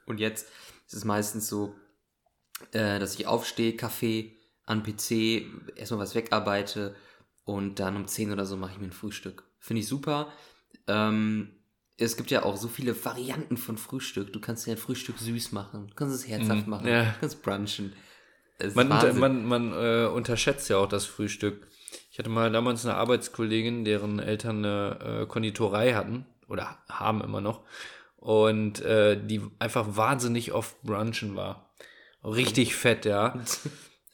Und jetzt ist es meistens so, äh, dass ich aufstehe, Kaffee an PC, erstmal was wegarbeite und dann um 10 oder so mache ich mir ein Frühstück. Finde ich super. Ähm, es gibt ja auch so viele Varianten von Frühstück. Du kannst dir ein Frühstück süß machen, du kannst es herzhaft Mm, machen, ja. du kannst brunchen. Man, unter, man, man äh, unterschätzt ja auch das Frühstück. Ich hatte mal damals eine Arbeitskollegin, deren Eltern eine äh, Konditorei hatten oder haben immer noch und äh, die einfach wahnsinnig oft brunchen war. Richtig fett, ja.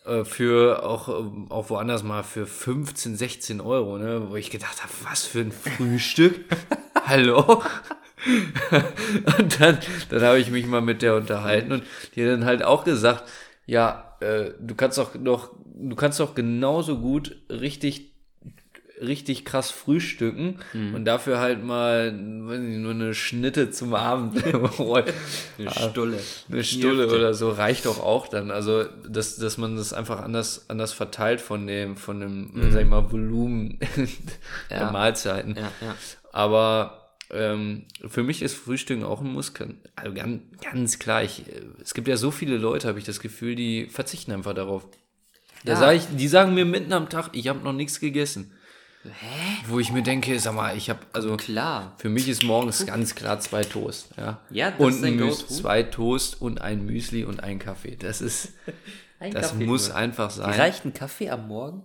Äh, für auch, ähm, auch woanders mal für 15, 16 Euro, ne? Wo ich gedacht habe, was für ein Frühstück? Hallo? und dann, dann habe ich mich mal mit der unterhalten und die hat dann halt auch gesagt, ja, äh, du kannst doch noch, du kannst doch genauso gut richtig, richtig krass frühstücken und dafür halt mal weiß nicht, nur eine Schnitte zum Abend. eine Stulle. Eine Stulle oder so reicht doch auch dann. Also, dass, dass man das einfach anders, anders verteilt von dem, von dem, sag ich mal, Volumen der Ja. Mahlzeiten. Ja, ja. Aber ähm, für mich ist Frühstücken auch ein Muskel. Also ganz, ganz klar, ich, äh, es gibt ja so viele Leute, habe ich das Gefühl, die verzichten einfach darauf. Da Ja. sag ich, die sagen mir mitten am Tag, ich habe noch nichts gegessen. Hä? Wo ich mir denke, sag mal, ich habe, also Klar. für mich ist morgens ganz klar zwei Toast. Ja, Ja, das und ist ein Müs zwei Toast und ein Müsli und ein Kaffee. Das ist, Ein das Kaffee muss nur. einfach sein. Reicht ein Kaffee am Morgen?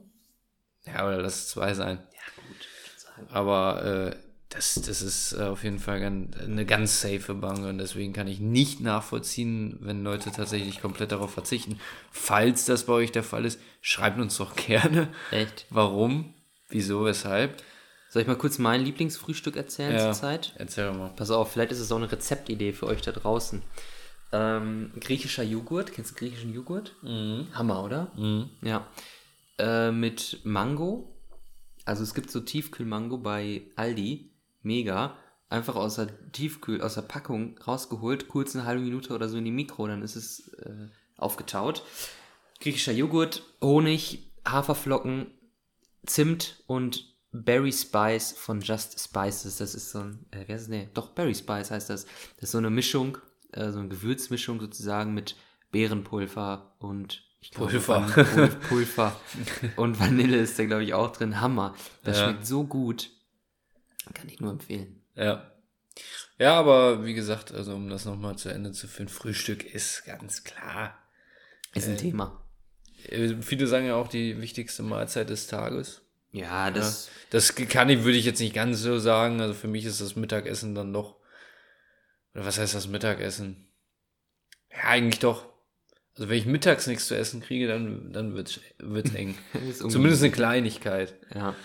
Ja, oder lass es zwei sein. Ja, gut. Aber äh, das, das ist äh, auf jeden Fall eine ganz safe Bank und deswegen kann ich nicht nachvollziehen, wenn Leute tatsächlich komplett darauf verzichten. Falls das bei euch der Fall ist, schreibt uns doch gerne, Echt? warum, wieso, weshalb. Soll ich mal kurz mein Lieblingsfrühstück erzählen Ja. zurzeit? Erzähl mal. Pass auf, vielleicht ist es auch eine Rezeptidee für euch da draußen. Ähm, griechischer Joghurt, kennst du griechischen Joghurt? Hammer, oder? Ja. Äh, mit Mango. Also es gibt so Tiefkühlmango bei Aldi. Mega. Einfach aus der Tiefkühl, aus der Packung rausgeholt, kurz eine halbe Minute oder so in die Mikro, dann ist es äh, aufgetaut. Griechischer Joghurt, Honig, Haferflocken, Zimt und Berry Spice von Just Spices. Das ist so ein, äh, wer ist es? Nee, doch, Berry Spice heißt das. Das ist so eine Mischung, äh, so eine Gewürzmischung sozusagen mit Beerenpulver und ich glaube, Pulver. Van- Pul Pulver und Vanille ist da, glaube ich, auch drin. Hammer. Das Ja. schmeckt so gut. Kann ich nur empfehlen. Ja. Ja, aber wie gesagt, also um das nochmal zu Ende zu führen, Frühstück ist ganz klar. Ist ein Thema. Äh, Viele sagen ja auch die wichtigste Mahlzeit des Tages. Ja, das. Das kann ich, würde ich jetzt nicht ganz so sagen. Also für mich ist das Mittagessen dann doch. Oder was heißt das Mittagessen? Ja, eigentlich doch. Also wenn ich mittags nichts zu essen kriege, dann, dann wird's, wird's eng. Zumindest eine Kleinigkeit. Ja.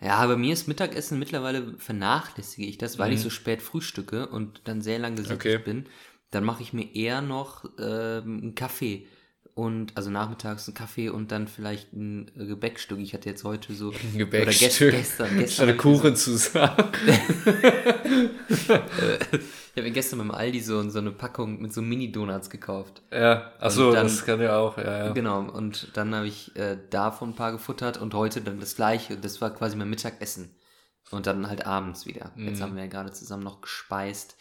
Ja, bei mir ist Mittagessen mittlerweile vernachlässige ich das, weil ich so spät frühstücke und dann sehr lang gesättigt Okay. bin. Dann mache ich mir eher noch ähm, einen Kaffee und also nachmittags einen Kaffee und dann vielleicht ein äh, Gebäckstück. Ich hatte jetzt heute so Ein oder Gebäckstück. gest, gestern, Statt gestern mir Kuchen zu sagen. Ich habe gestern beim Aldi so, so eine Packung mit so Mini-Donuts gekauft. Ja, achso, das kann ja auch, ja, ja. Genau, und dann habe ich äh, davon ein paar gefuttert und heute dann das gleiche. Das war quasi mein Mittagessen. Und dann halt abends wieder. Mhm. Jetzt haben wir ja gerade zusammen noch gespeist.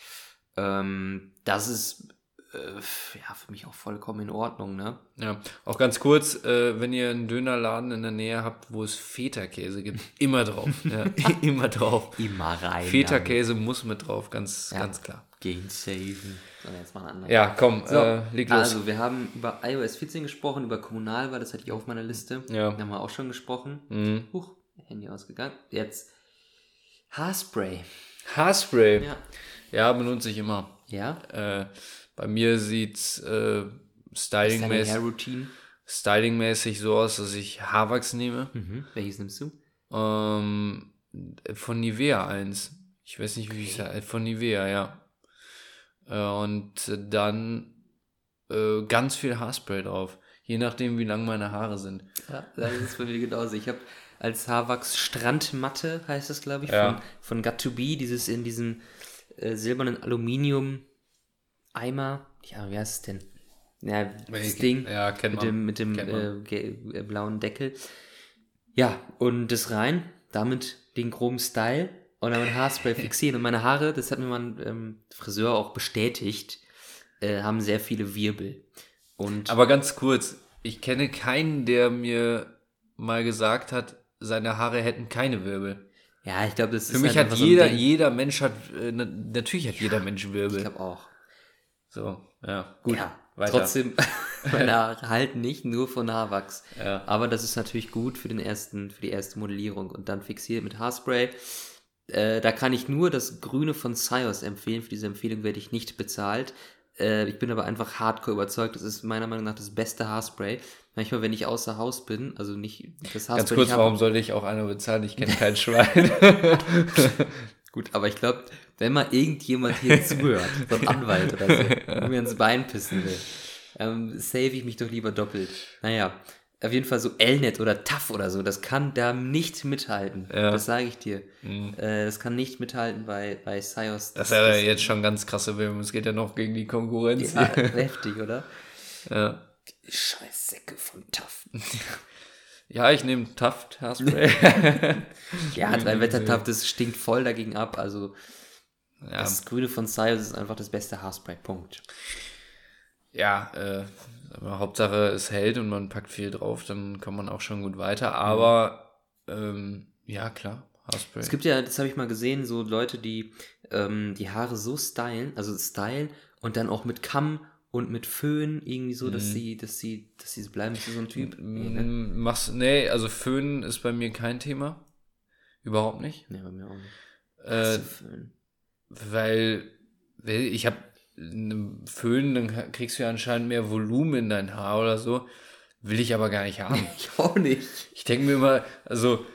Ähm, das ist äh, ja für mich auch vollkommen in Ordnung, ne? Ja, auch ganz kurz, äh, wenn ihr einen Dönerladen in der Nähe habt, wo es Feta-Käse gibt, immer drauf. Ja, immer drauf. Immer rein. Feta-Käse muss mit drauf, ganz, Ja. ganz klar. Gehen saven. So, jetzt mal einen anderen. Ja, komm, So, äh, leg los. Also, wir haben über iOS 14 gesprochen, über Kommunalwahl, das hatte ich auch auf meiner Liste. Ja. Da haben wir auch schon gesprochen. Mhm. Huch, Handy ausgegangen. Jetzt Haarspray. Haarspray. Ja. Ja. benutze ich immer. Ja? Äh, bei mir sieht's äh, stylingmäßig, stylingmäßig so aus, dass ich Haarwachs nehme. Mhm. Welches nimmst du? Ähm, von Nivea eins. Ich weiß nicht, wie ich sage. Von Nivea, ja. Äh, und dann äh, ganz viel Haarspray drauf. Je nachdem, wie lang meine Haare sind. Ja, das ist bei mir genauso. Ich habe als Haarwachs Strandmatte, heißt das, glaube ich, Ja. von, von Got to Be, dieses in diesem äh, silbernen Aluminium-Eimer. Ja, wie heißt es denn? Ja, das Ding. Ja, mit dem, mit dem äh, äh, blauen Deckel. Ja, und das rein, damit den groben Style und dann Haarspray fixieren. Und meine Haare, das hat mir mein ähm, Friseur auch bestätigt, äh, haben sehr viele Wirbel. Und Aber ganz kurz, ich kenne keinen, der mir mal gesagt hat, seine Haare hätten keine Wirbel. ja, ich glaube, das Für ist mich halt hat einfach so jeder, jeder Mensch hat, äh, na, natürlich hat jeder Mensch Ich Wirbel. glaube auch. So, ja, gut. Ja, weiter. trotzdem, meine Haare halten nicht nur von Haarwachs. Ja. Aber das ist natürlich gut für den ersten, für die erste Modellierung und dann fixiert mit Haarspray. Äh, da kann ich nur das Grüne von Sios empfehlen. Für diese Empfehlung werde ich nicht bezahlt. Äh, ich bin aber einfach hardcore überzeugt. Das ist meiner Meinung nach das beste Haarspray. Manchmal, wenn ich außer Haus bin, also nicht das Haarspray. Ganz kurz, warum sollte ich auch einer bezahlen? Ich kenne kein Schwein. Gut, aber ich glaube, wenn mal irgendjemand hier zuhört, so ein Anwalt oder so, und mir ins Bein pissen will, ähm, save ich mich doch lieber doppelt. Naja, auf jeden Fall so Elnet oder TAF oder so, das kann da nicht mithalten. Ja. Das sage ich dir. Äh, das kann nicht mithalten bei, bei Sios. Das ist ja jetzt schon ganz krasse Werbung. Es geht ja noch gegen die Konkurrenz. ja, heftig, oder? Ja, Die Scheißsäcke von TAF. ja ich nehme Taft Haarspray. Ja, drei Wetter TAF, das stinkt voll dagegen ab. Also, ja, das Grüne von Sios ist einfach das beste Haarspray. Punkt. ja äh, aber Hauptsache es hält und man packt viel drauf, dann kommt man auch schon gut weiter. Aber ähm, ja, klar, Haarspray. Es gibt ja, das habe ich mal gesehen, so Leute, die ähm, die Haare so stylen, also stylen und dann auch mit Kamm und mit Föhn irgendwie so, dass sie, dass sie, dass sie bleiben. Bist du so ein Typ? Nee, ne? Machst, nee, also Föhn ist bei mir kein Thema. Überhaupt nicht. Nee, bei mir auch nicht. Äh, Föhn. Weil, ich habe einen Föhn, dann kriegst du ja anscheinend mehr Volumen in dein Haar oder so. Will ich aber gar nicht haben. Ich auch nicht. Ich denke mir immer, also,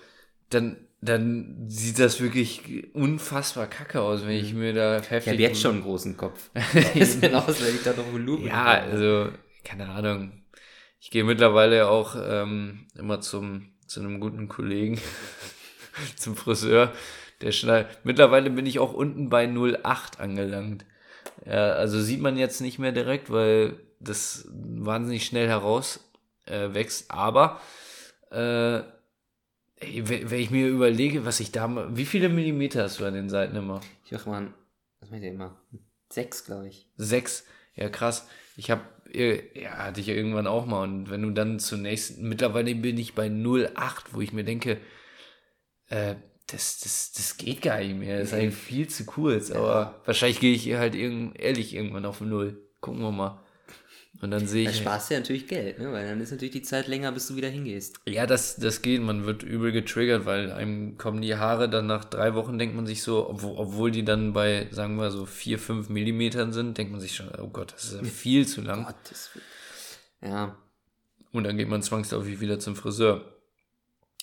dann dann sieht das wirklich unfassbar kacke aus, wenn ich mir da heftig... Ich habe jetzt schon einen großen Kopf. Wie sieht denn aus, wenn ich da noch Volumen Ja, habe? also, keine Ahnung. Ich gehe mittlerweile auch ähm, immer zum, zu einem guten Kollegen, zum Friseur. Der schneidet. Mittlerweile bin ich auch unten bei 08 angelangt. Ja, also sieht man jetzt nicht mehr direkt, weil das wahnsinnig schnell heraus äh, wächst. Aber äh, ey, wenn ich mir überlege, was ich da wie viele Millimeter hast du an den Seiten immer? Ich mach mal, was meint ihr immer? Sechs, glaube ich. Sechs. Ja, krass. Ich habe, ja, hatte ich ja irgendwann auch mal. Und wenn du dann zunächst, mittlerweile bin ich bei 0,8, wo ich mir denke, äh, das, das, das geht gar nicht mehr. Das ist eigentlich viel zu kurz. Aber wahrscheinlich gehe ich hier halt irgend, ehrlich irgendwann auf Null. Gucken wir mal. Und dann sehe Da ich. sparst du ja natürlich Geld, ne? weil dann ist natürlich die Zeit länger, bis du wieder hingehst. Ja, das, das geht. Man wird übel getriggert, weil einem kommen die Haare dann nach drei Wochen, denkt man sich so, obwohl, obwohl die dann bei, sagen wir so vier, fünf Millimetern sind, denkt man sich schon, oh Gott, das ist ja viel zu lang. Gottes Willen. Ja, Und dann geht man zwangsläufig wieder zum Friseur.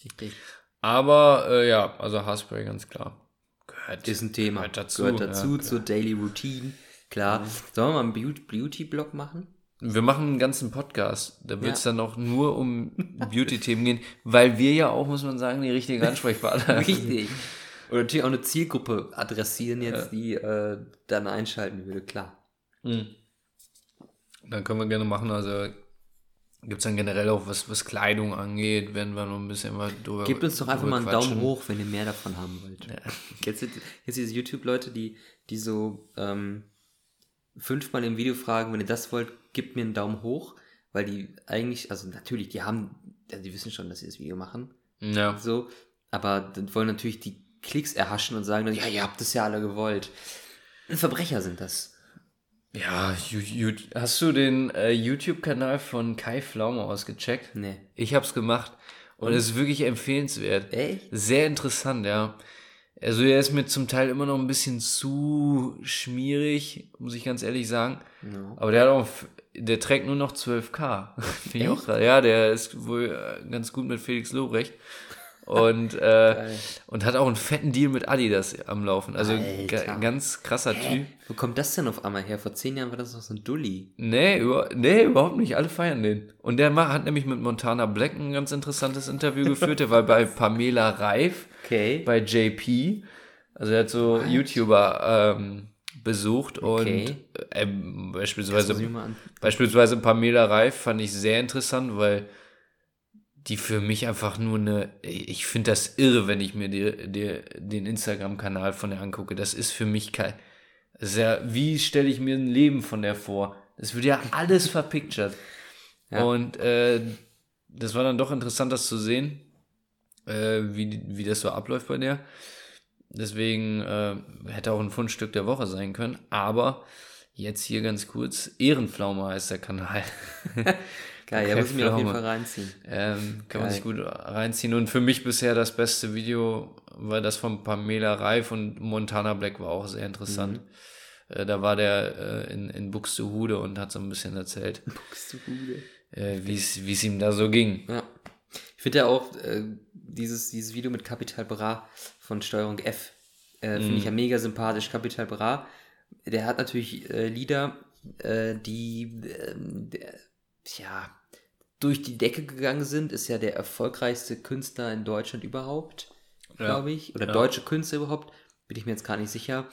richtig. Aber äh, ja, also Haarspray ganz klar. Gehört, Ist ein Thema. Gehört dazu. Gehört dazu ja, zur Daily Routine. Klar. Sollen wir mal einen Beauty- Beauty-Blog machen? Wir machen einen ganzen Podcast. Da wird es dann auch nur um Beauty-Themen gehen, weil wir ja auch, muss man sagen, die richtigen Ansprechpartner sind. Richtig. Und natürlich auch eine Zielgruppe adressieren jetzt, die äh, dann einschalten würde, klar. Dann können wir gerne machen. Also gibt es dann generell auch, was, was Kleidung angeht, werden wir noch ein bisschen mal drüber Gebt uns doch einfach mal einen quatschen. Daumen hoch, wenn ihr mehr davon haben wollt. Jetzt, sind- jetzt diese YouTube-Leute, die, die so ähm, fünfmal im Video fragen, wenn ihr das wollt, gebt mir einen Daumen hoch, weil die eigentlich, also natürlich, die haben, ja, die wissen schon, dass sie das Video machen, Ja. so, aber dann wollen natürlich die Klicks erhaschen und sagen dann, ja, ihr habt das ja alle gewollt. Verbrecher sind das. Ja, hast du den äh, YouTube-Kanal von Kai Pflaume ausgecheckt? Nee. Ich hab's gemacht und es ist wirklich empfehlenswert. Echt? Sehr interessant, ja. Also er ist mir zum Teil immer noch ein bisschen zu schmierig, muss ich ganz ehrlich sagen. Ja. Aber der hat auch, der trägt nur noch 12k. Finde ich auch gerade. Ja, der ist wohl äh, ganz gut mit Felix Lobrecht. Und, äh, und hat auch einen fetten Deal mit Adidas am Laufen. Also ga, ganz krasser Typ. Wo kommt das denn auf einmal her? Vor zehn Jahren war das noch so ein Dulli. Nee, über, nee, überhaupt nicht. Alle feiern den. Und der hat nämlich mit Montana Black ein ganz interessantes Interview geführt. Der war bei Pamela Reif, Okay. bei JP. Also er hat so YouTuber ähm, besucht Okay. und äh, beispielsweise, an. beispielsweise Pamela Reif fand ich sehr interessant, weil die für mich einfach nur eine, ich finde das irre, wenn ich mir die, die, den Instagram-Kanal von der angucke. Das ist für mich kein, ja, wie stelle ich mir ein Leben von der vor? Das wird ja alles verpictured. Ja. Und äh, das war dann doch interessant, das zu sehen, äh, wie, wie das so abläuft bei der. Deswegen äh, hätte auch ein Fundstück der Woche sein können. Aber jetzt hier ganz kurz, Ehrenpflaume heißt der Kanal. Geil, ja, muss ich mir auf jeden. Fall reinziehen. Ähm, kann man Geil. sich gut reinziehen. Und für mich bisher das beste Video war das von Pamela Reif und Montana Black war auch sehr interessant. Mhm. Äh, da war der äh, in, in Buxtehude und hat so ein bisschen erzählt, äh, wie es ihm da so ging. Ja. Ich finde ja auch äh, dieses, dieses Video mit Capital Bra von Steuerung F, äh, finde ich ja mega sympathisch. Capital Bra, der hat natürlich äh, Lieder, äh, die ähm, ja, durch die Decke gegangen sind, ist ja der erfolgreichste Künstler in Deutschland überhaupt, Ja. glaube ich. Oder Ja. deutsche Künstler überhaupt, bin ich mir jetzt gar nicht sicher.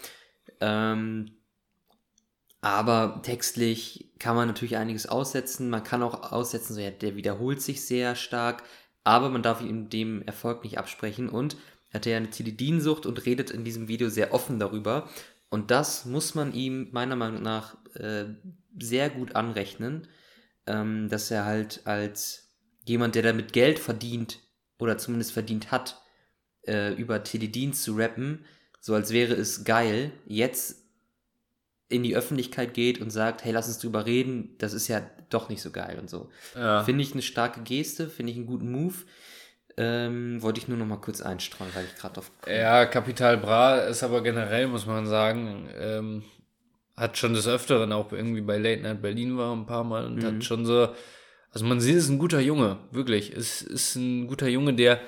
Ähm, aber textlich kann man natürlich einiges aussetzen. Man kann auch aussetzen, so ja, der wiederholt sich sehr stark, aber man darf ihm dem Erfolg nicht absprechen und er hat ja eine Tilidinsucht und redet in diesem Video sehr offen darüber. Und das muss man ihm meiner Meinung nach äh, sehr gut anrechnen, ähm, dass er halt als jemand, der damit Geld verdient oder zumindest verdient hat, äh, über Tilidin zu rappen, so als wäre es geil, jetzt in die Öffentlichkeit geht und sagt, hey, lass uns drüber reden, das ist ja doch nicht so geil und so. Ja. Finde ich eine starke Geste, finde ich einen guten Move. Ähm, wollte ich nur noch mal kurz einstreuen, weil ich gerade auf. Ja, Capital Bra ist aber generell, muss man sagen, ähm, hat schon des Öfteren auch irgendwie bei Late Night Berlin war ein paar Mal und Mhm. hat schon so, also man sieht, es ist ein guter Junge, wirklich. Es ist ein guter Junge, der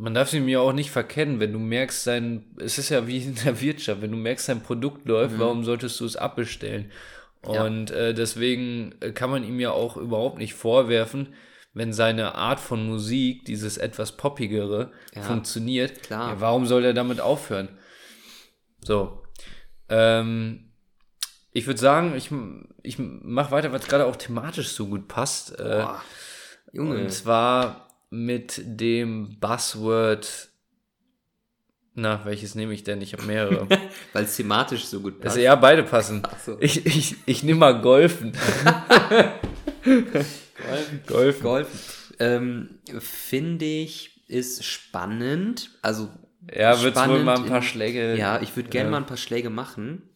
man darf sie mir auch nicht verkennen, wenn du merkst, sein, es ist ja wie in der Wirtschaft, wenn du merkst, sein Produkt läuft, mhm. warum solltest du es abbestellen? Und ja. äh, deswegen kann man ihm ja auch überhaupt nicht vorwerfen, wenn seine Art von Musik, dieses etwas poppigere, ja, funktioniert. Klar. Ja, warum soll er damit aufhören? So. Ähm, ich würde sagen, ich, ich mache weiter, was gerade auch thematisch so gut passt. Äh, Boah, Junge. Und zwar mit dem Buzzword. Na, welches nehme ich denn? Ich habe mehrere. Weil es thematisch so gut passt. Also ja, beide passen. So. Ich, ich, ich nehme mal Golfen. Golfen. Golfen. Golfen. Ähm, Finde ich, ist spannend. Also. Ja, wird wohl mal ein paar Schläge. Ja, ich würde gerne ja. mal ein paar Schläge machen.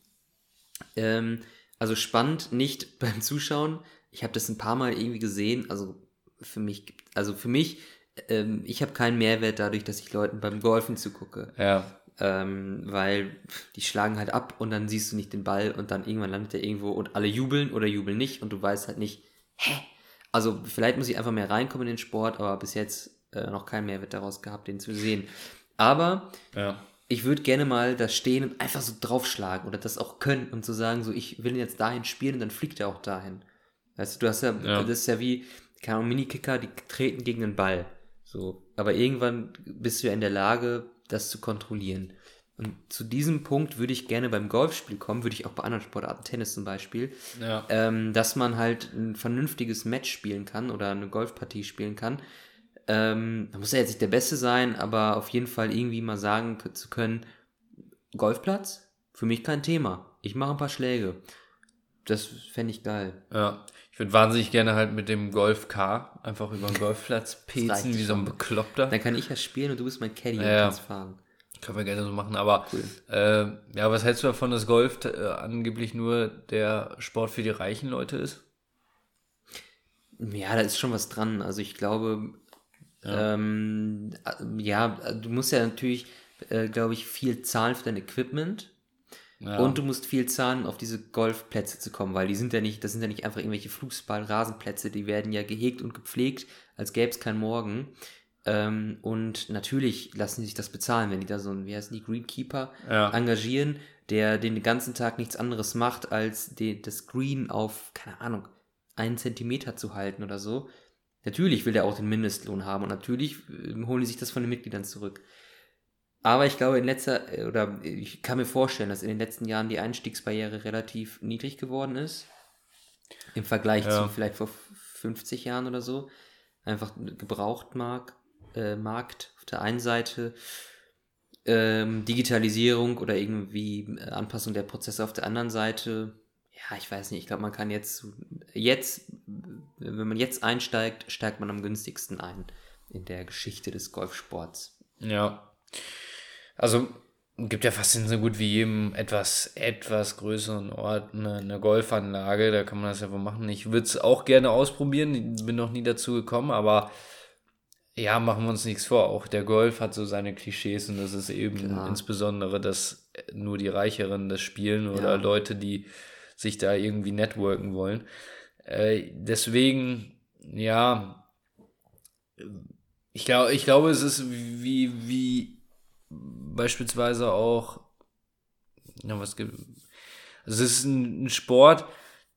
Ähm, also spannend, nicht beim Zuschauen. Ich habe das ein paar Mal irgendwie gesehen. Also für mich, also für mich, ähm, ich habe keinen Mehrwert dadurch, dass ich Leuten beim Golfen zugucke. Ja. Ähm, weil die schlagen halt ab und dann siehst du nicht den Ball und dann irgendwann landet er irgendwo und alle jubeln oder jubeln nicht und du weißt halt nicht, hä? Also vielleicht muss ich einfach mehr reinkommen in den Sport, aber bis jetzt äh, noch keinen Mehrwert daraus gehabt, den zu sehen. Aber ja. Ich würde gerne mal da stehen und einfach so draufschlagen oder das auch können und zu so sagen, so ich will ihn jetzt dahin spielen und dann fliegt er auch dahin. Weißt du, du hast ja, ja. das ist ja wie, keine Ahnung, Minikicker, die treten gegen den Ball. So. Aber irgendwann bist du ja in der Lage, das zu kontrollieren. Und zu diesem Punkt würde ich gerne beim Golfspiel kommen, würde ich auch bei anderen Sportarten, Tennis zum Beispiel, ja. ähm, dass man halt ein vernünftiges Match spielen kann oder eine Golfpartie spielen kann. Ähm, da muss ja jetzt nicht der Beste sein, aber auf jeden Fall irgendwie mal sagen zu können, Golfplatz, für mich kein Thema. Ich mache ein paar Schläge. Das fände ich geil. Ja. Ich würde wahnsinnig gerne halt mit dem Golf Car einfach über den Golfplatz pezen, wie so ein Bekloppter. Dann kann ich ja spielen und du bist mein Caddy ja, und kannst fahren. Können wir gerne so machen, aber cool. äh, ja, was hältst du davon, dass Golf äh, angeblich nur der Sport für die reichen Leute ist? Ja, da ist schon was dran. Also ich glaube, ja, ähm, ja du musst ja natürlich, äh, glaube ich, viel zahlen für dein Equipment. Ja. Und du musst viel zahlen, auf diese Golfplätze zu kommen, weil die sind ja nicht, das sind ja nicht einfach irgendwelche Fußball-Rasenplätze, die werden ja gehegt und gepflegt, als gäbe es kein Morgen. Ähm, und natürlich lassen sie sich das bezahlen, wenn die da so einen, wie heißen die, Greenkeeper ja. engagieren, der den ganzen Tag nichts anderes macht, als die, das Green auf, keine Ahnung, einen Zentimeter zu halten oder so. Natürlich will der auch den Mindestlohn haben und natürlich äh, holen die sich das von den Mitgliedern zurück. Aber ich glaube, in letzter, äh, oder ich kann mir vorstellen, dass in den letzten Jahren die Einstiegsbarriere relativ niedrig geworden ist. Im Vergleich ja. zu vielleicht vor 50 Jahren oder so. Einfach Gebrauchtmarkt äh, Markt auf der einen Seite, ähm, Digitalisierung oder irgendwie äh, Anpassung der Prozesse auf der anderen Seite. Ja, ich weiß nicht, ich glaube, man kann jetzt, jetzt, wenn man jetzt einsteigt, steigt man am günstigsten ein in der Geschichte des Golfsports. Ja. Also gibt ja fast in so gut wie jedem etwas, etwas größeren Ort eine, eine Golfanlage, da kann man das ja wohl machen. Ich würde es auch gerne ausprobieren, bin noch nie dazu gekommen, aber ja, machen wir uns nichts vor. Auch der Golf hat so seine Klischees und das ist eben Klar. insbesondere, dass nur die Reicheren das spielen oder ja. Leute, die sich da irgendwie networken wollen. Äh, deswegen, ja, ich glaube, ich glaube, es ist wie, wie beispielsweise auch, ja, was gibt, also es ist ein, ein Sport,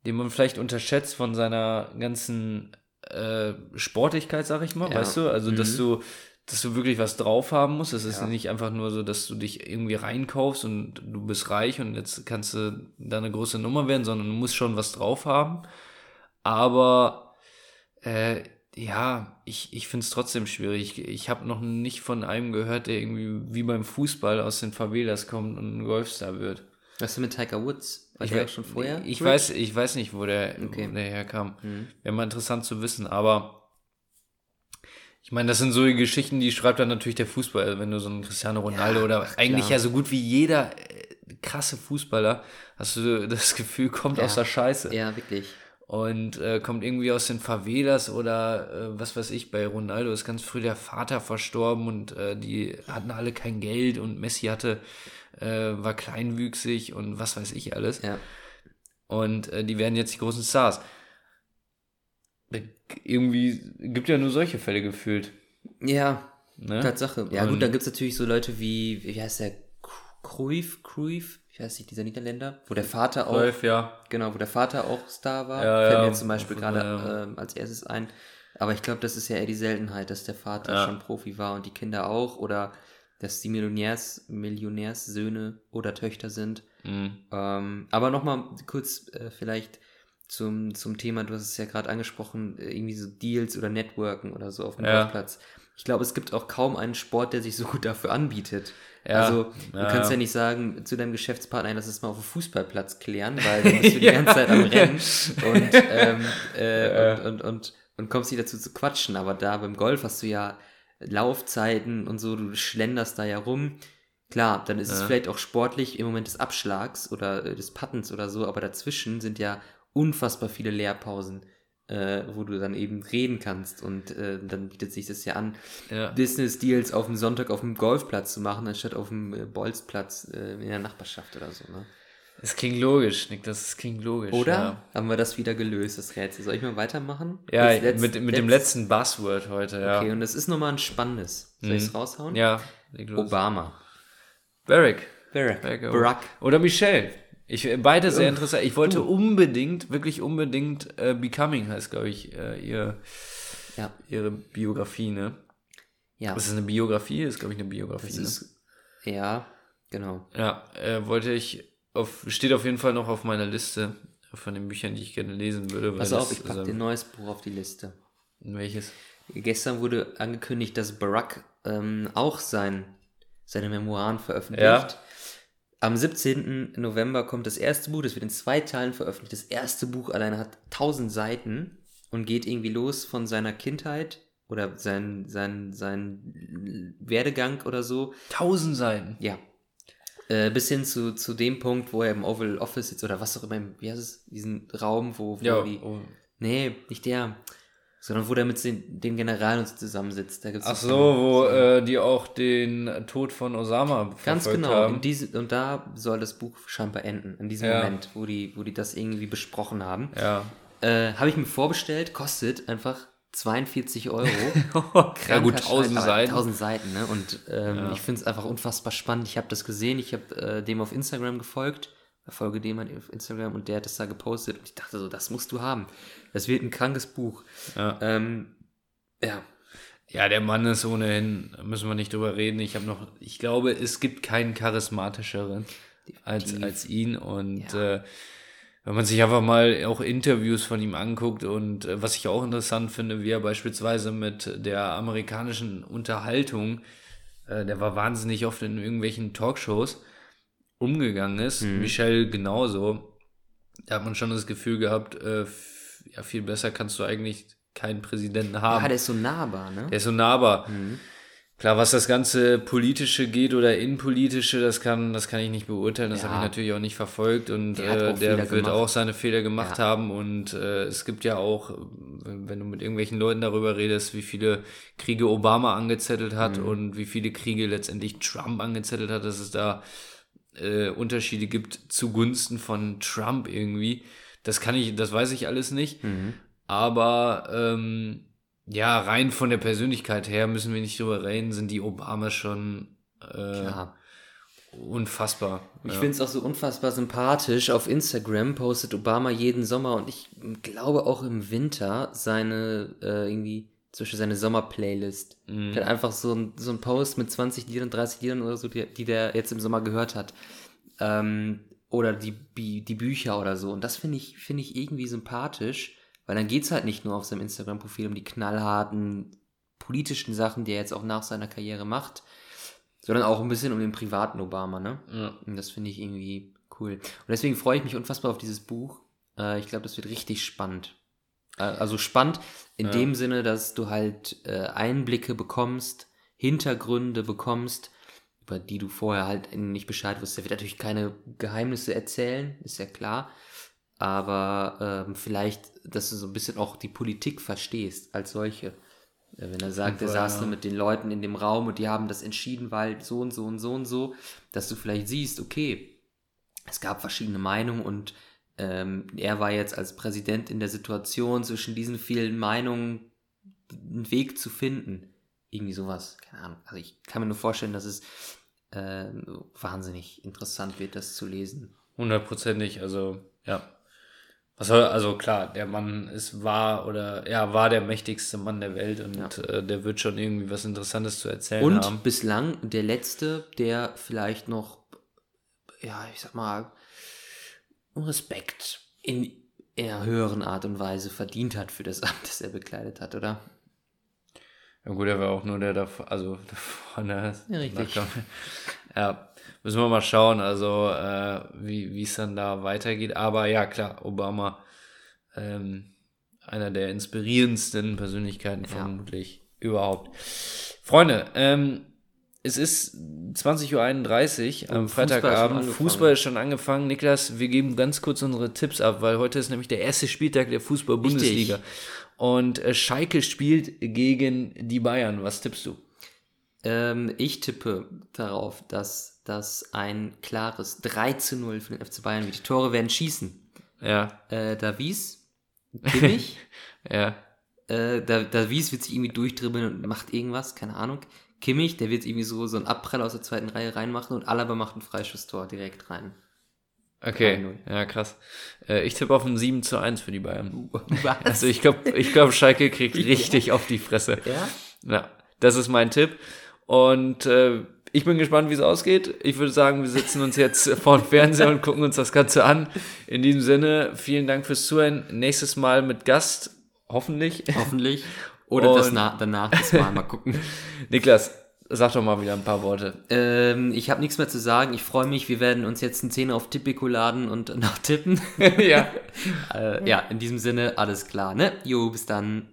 den man vielleicht unterschätzt von seiner ganzen äh, Sportlichkeit, sag ich mal, ja. weißt du? Also, mhm. dass du dass du wirklich was drauf haben musst. Es ist ja. nicht einfach nur so, dass du dich irgendwie reinkaufst und du bist reich und jetzt kannst du da eine große Nummer werden, sondern du musst schon was drauf haben. Aber äh, ja, ich, ich finde es trotzdem schwierig. Ich, ich habe noch nicht von einem gehört, der irgendwie wie beim Fußball aus den Favelas kommt und ein Golfstar wird. Was ist mit Tiger Woods? War ich der auch schon vorher? Ich weiß, ich weiß nicht, wo der, okay. wo der herkam. Mhm. Wäre mal interessant zu wissen, aber ich meine, das sind so die Geschichten, die schreibt dann natürlich der Fußball. Wenn du so einen Cristiano Ronaldo ja, oder eigentlich ja so gut wie jeder äh, krasse Fußballer, hast du das Gefühl, kommt ja. aus der Scheiße. Ja, wirklich und äh, kommt irgendwie aus den Favelas oder äh, was weiß ich, bei Ronaldo ist ganz früh der Vater verstorben und äh, die hatten alle kein Geld und Messi hatte, äh, war kleinwüchsig und was weiß ich alles. Ja. Und äh, die werden jetzt die großen Stars. Irgendwie gibt ja nur solche Fälle gefühlt. Ja, Ne? Tatsache. Ja Und- gut, dann gibt's natürlich so Leute wie, wie heißt der, Cruyff, Cruyff, ich weiß nicht, dieser Niederländer, wo der Vater auch, Cruyff, ja. genau, wo der Vater auch Star war, Ja, fällt ja, mir jetzt zum Beispiel gerade ja. ähm, als erstes ein. Aber ich glaube, das ist ja eher die Seltenheit, dass der Vater Ja. schon Profi war und die Kinder auch oder dass die Millionärs, Millionärssöhne oder Töchter sind. Mhm. Ähm, aber nochmal kurz äh, vielleicht zum, zum Thema, du hast es ja gerade angesprochen, äh, irgendwie so Deals oder Networken oder so auf dem Ja. Golfplatz. Ich glaube, es gibt auch kaum einen Sport, der sich so gut dafür anbietet. Ja. Also du Ja, kannst ja nicht sagen zu deinem Geschäftspartner, "Ey, lass es mal auf dem Fußballplatz klären, weil dann bist du die ganze Zeit am Rennen und, ähm, äh, und, und, und, und kommst nicht dazu zu quatschen. Aber da beim Golf hast du ja Laufzeiten und so, du schlenderst da ja rum. Klar, dann ist es Ja. vielleicht auch sportlich im Moment des Abschlags oder äh, des Pattens oder so, aber dazwischen sind ja unfassbar viele Leerpausen, äh, wo du dann eben reden kannst und äh, dann bietet sich das ja an, Ja. Business Deals auf dem Sonntag auf dem Golfplatz zu machen, anstatt auf dem äh, Bolzplatz äh, in der Nachbarschaft oder so. Ne? Es klingt logisch, Nick, das klingt logisch. Oder Ja, haben wir das wieder gelöst, das Rätsel? Soll ich mal weitermachen? ja letzt- mit, mit dem letzt- letzten Buzzword heute, ja. Okay, und das ist nochmal ein spannendes. Soll ich es Mhm. raushauen? Ja. Obama. Barack. Barack. Barack. Barack. Oder Michelle. Ich, äh, beide sehr interessant. Ich wollte unbedingt, wirklich unbedingt, äh, Becoming heißt, glaube ich, äh, ihr, Ja, ihre Biografie, ne? ja. Das ist eine Biografie, ist, glaube ich, eine Biografie. Das ne? ist, ja, genau. Ja, äh, wollte ich auf, steht auf jeden Fall noch auf meiner Liste von den Büchern, die ich gerne lesen würde. Pass auf, ich packe dir ein neues Buch auf die Liste. Welches? Gestern wurde angekündigt, dass Barack ähm, auch sein, seine Memoiren veröffentlicht. Ja. Am 17. November kommt das erste Buch, das wird in zwei Teilen veröffentlicht. Das erste Buch alleine hat 1000 Seiten und geht irgendwie los von seiner Kindheit oder sein, sein, sein Werdegang oder so. Tausend Seiten. Ja. Äh, bis hin zu, zu dem Punkt, wo er im Oval Office sitzt oder was auch immer, im- wie heißt es, diesen Raum, wo, wo Ja, die, oh. Nee, nicht der. Sondern wo der mit den, Generalen zusammensitzt. Da gibt's Ach so- wo äh, die auch den Tod von Osama Ganz genau. haben. Diese, und da soll das Buch scheinbar enden. In diesem Ja. Moment, wo die, wo die das irgendwie besprochen haben. Ja. Äh, Habe ich mir vorbestellt, kostet einfach 42 Euro. ja gut, Kranker Scheiß, tausend aber Seiten. 1000 Seiten, ne? Und ähm, Ja. ich finde es einfach unfassbar spannend. Ich habe das gesehen, ich habe äh, dem auf Instagram gefolgt, folge dem auf Instagram und der hat das da gepostet und ich dachte so, das musst du haben. Das wird ein krankes Buch. Ja. Ähm, ja, Ja, der Mann ist ohnehin, müssen wir nicht drüber reden. Ich habe noch, ich glaube, es gibt keinen charismatischeren als, als ihn. Und Ja. äh, wenn man sich einfach mal auch Interviews von ihm anguckt und äh, was ich auch interessant finde, wie er beispielsweise mit der amerikanischen Unterhaltung, äh, der war wahnsinnig oft in irgendwelchen Talkshows umgegangen ist. Mhm. Michelle genauso. Da hat man schon das Gefühl gehabt, äh, ja, viel besser kannst du eigentlich keinen Präsidenten haben. Ah, der ist so nahbar, ne? Der ist so nahbar. Mhm. Klar, was das ganze politische geht oder inpolitische, das kann, das kann ich nicht beurteilen. Das Ja. habe ich natürlich auch nicht verfolgt und Der äh, der wird gemacht. auch seine Fehler gemacht Ja. haben und äh, es gibt ja auch, wenn, wenn du mit irgendwelchen Leuten darüber redest, wie viele Kriege Obama angezettelt hat Mhm. und wie viele Kriege letztendlich Trump angezettelt hat, dass es da äh, Unterschiede gibt zugunsten von Trump irgendwie. Das kann ich, das weiß ich alles nicht. Mhm. Aber ähm, ja, rein von der Persönlichkeit her müssen wir nicht drüber reden, sind die Obama schon äh, unfassbar. Ich ja. finde es auch so unfassbar sympathisch. Auf Instagram postet Obama jeden Sommer und ich glaube auch im Winter seine äh, irgendwie zum Beispiel seine Sommer-Playlist. Mhm. Der hat einfach so ein, so ein Post mit 20 Liedern, 30 Liedern oder so, die, die der jetzt im Sommer gehört hat. Ähm, oder die, die, Bücher oder so. Und das finde ich, finde ich irgendwie sympathisch, weil dann geht's halt nicht nur auf seinem Instagram-Profil um die knallharten politischen Sachen, die er jetzt auch nach seiner Karriere macht, sondern auch ein bisschen um den privaten Obama, ne? Ja. Und das finde ich irgendwie cool. Und deswegen freue ich mich unfassbar auf dieses Buch. Äh, ich glaube, das wird richtig spannend. Äh, also spannend in Ja. dem Sinne, dass du halt äh, Einblicke bekommst, Hintergründe bekommst, über die du vorher halt nicht Bescheid wusstest. Er wird natürlich keine Geheimnisse erzählen, ist ja klar. Aber ähm, vielleicht, dass du so ein bisschen auch die Politik verstehst als solche. Äh, Wenn er sagt, er saß ja. da mit den Leuten in dem Raum und die haben das entschieden, weil so und so und so und so, dass du vielleicht siehst, okay, es gab verschiedene Meinungen und ähm, er war jetzt als Präsident in der Situation, zwischen diesen vielen Meinungen einen Weg zu finden. Irgendwie sowas. Keine Ahnung. Also ich kann mir nur vorstellen, dass es äh, wahnsinnig interessant wird, das zu lesen. Hundertprozentig, also ja. Was soll, also klar, der Mann ist war oder ja, war der mächtigste Mann der Welt und Ja. äh, der wird schon irgendwie was Interessantes zu erzählen Und haben. bislang der letzte, der vielleicht noch, ja, ich sag mal, Respekt in, einer höheren Art und Weise verdient hat für das Amt, das er bekleidet hat, oder? Ja gut, er war auch nur der da, also da vorne. Ja, richtig. Ja, müssen wir mal schauen, also äh, wie es dann da weitergeht. Aber ja, klar, Obama, ähm, einer der inspirierendsten Persönlichkeiten vermutlich überhaupt. Freunde, ähm, es ist 20.31 Uhr am Oh, Fußball Freitagabend. angefangen. Fußball ist schon angefangen. Niklas, wir geben ganz kurz unsere Tipps ab, weil heute ist nämlich der erste Spieltag der Fußball-Bundesliga. Und äh, Schalke spielt gegen die Bayern. Was tippst du? Ähm, ich tippe darauf, dass das ein klares 3 zu 0 für den FC Bayern wird. Die Tore werden schießen. Ja, Äh, Davies, Kimmich, ja. äh, Da- Davies wird sich irgendwie durchdribbeln und macht irgendwas, keine Ahnung. Kimmich, der wird irgendwie so, so einen Abprall aus der zweiten Reihe reinmachen und Alaba macht ein Freischusstor direkt rein. Okay, 3-0. ja, krass. Äh, ich tippe auf ein 7 zu 1 für die Bayern. Was? Also ich glaube, ich glaub, Schalke kriegt richtig auf die Fresse. ja? Ja, das ist mein Tipp. Und äh, ich bin gespannt, wie es ausgeht. Ich würde sagen, wir sitzen uns jetzt vor dem Fernseher und gucken uns das Ganze an. In diesem Sinne, vielen Dank fürs Zuhören. Nächstes Mal mit Gast, hoffentlich. Hoffentlich. Oder das na danach das mal, mal gucken. Niklas, sag doch mal wieder ein paar Worte. Ähm, ich habe nichts mehr zu sagen. Ich freue mich, wir werden uns jetzt einen Zehner auf Tipico laden und noch tippen. ja. äh, ja, in diesem Sinne, alles klar, ne? Jo, bis dann.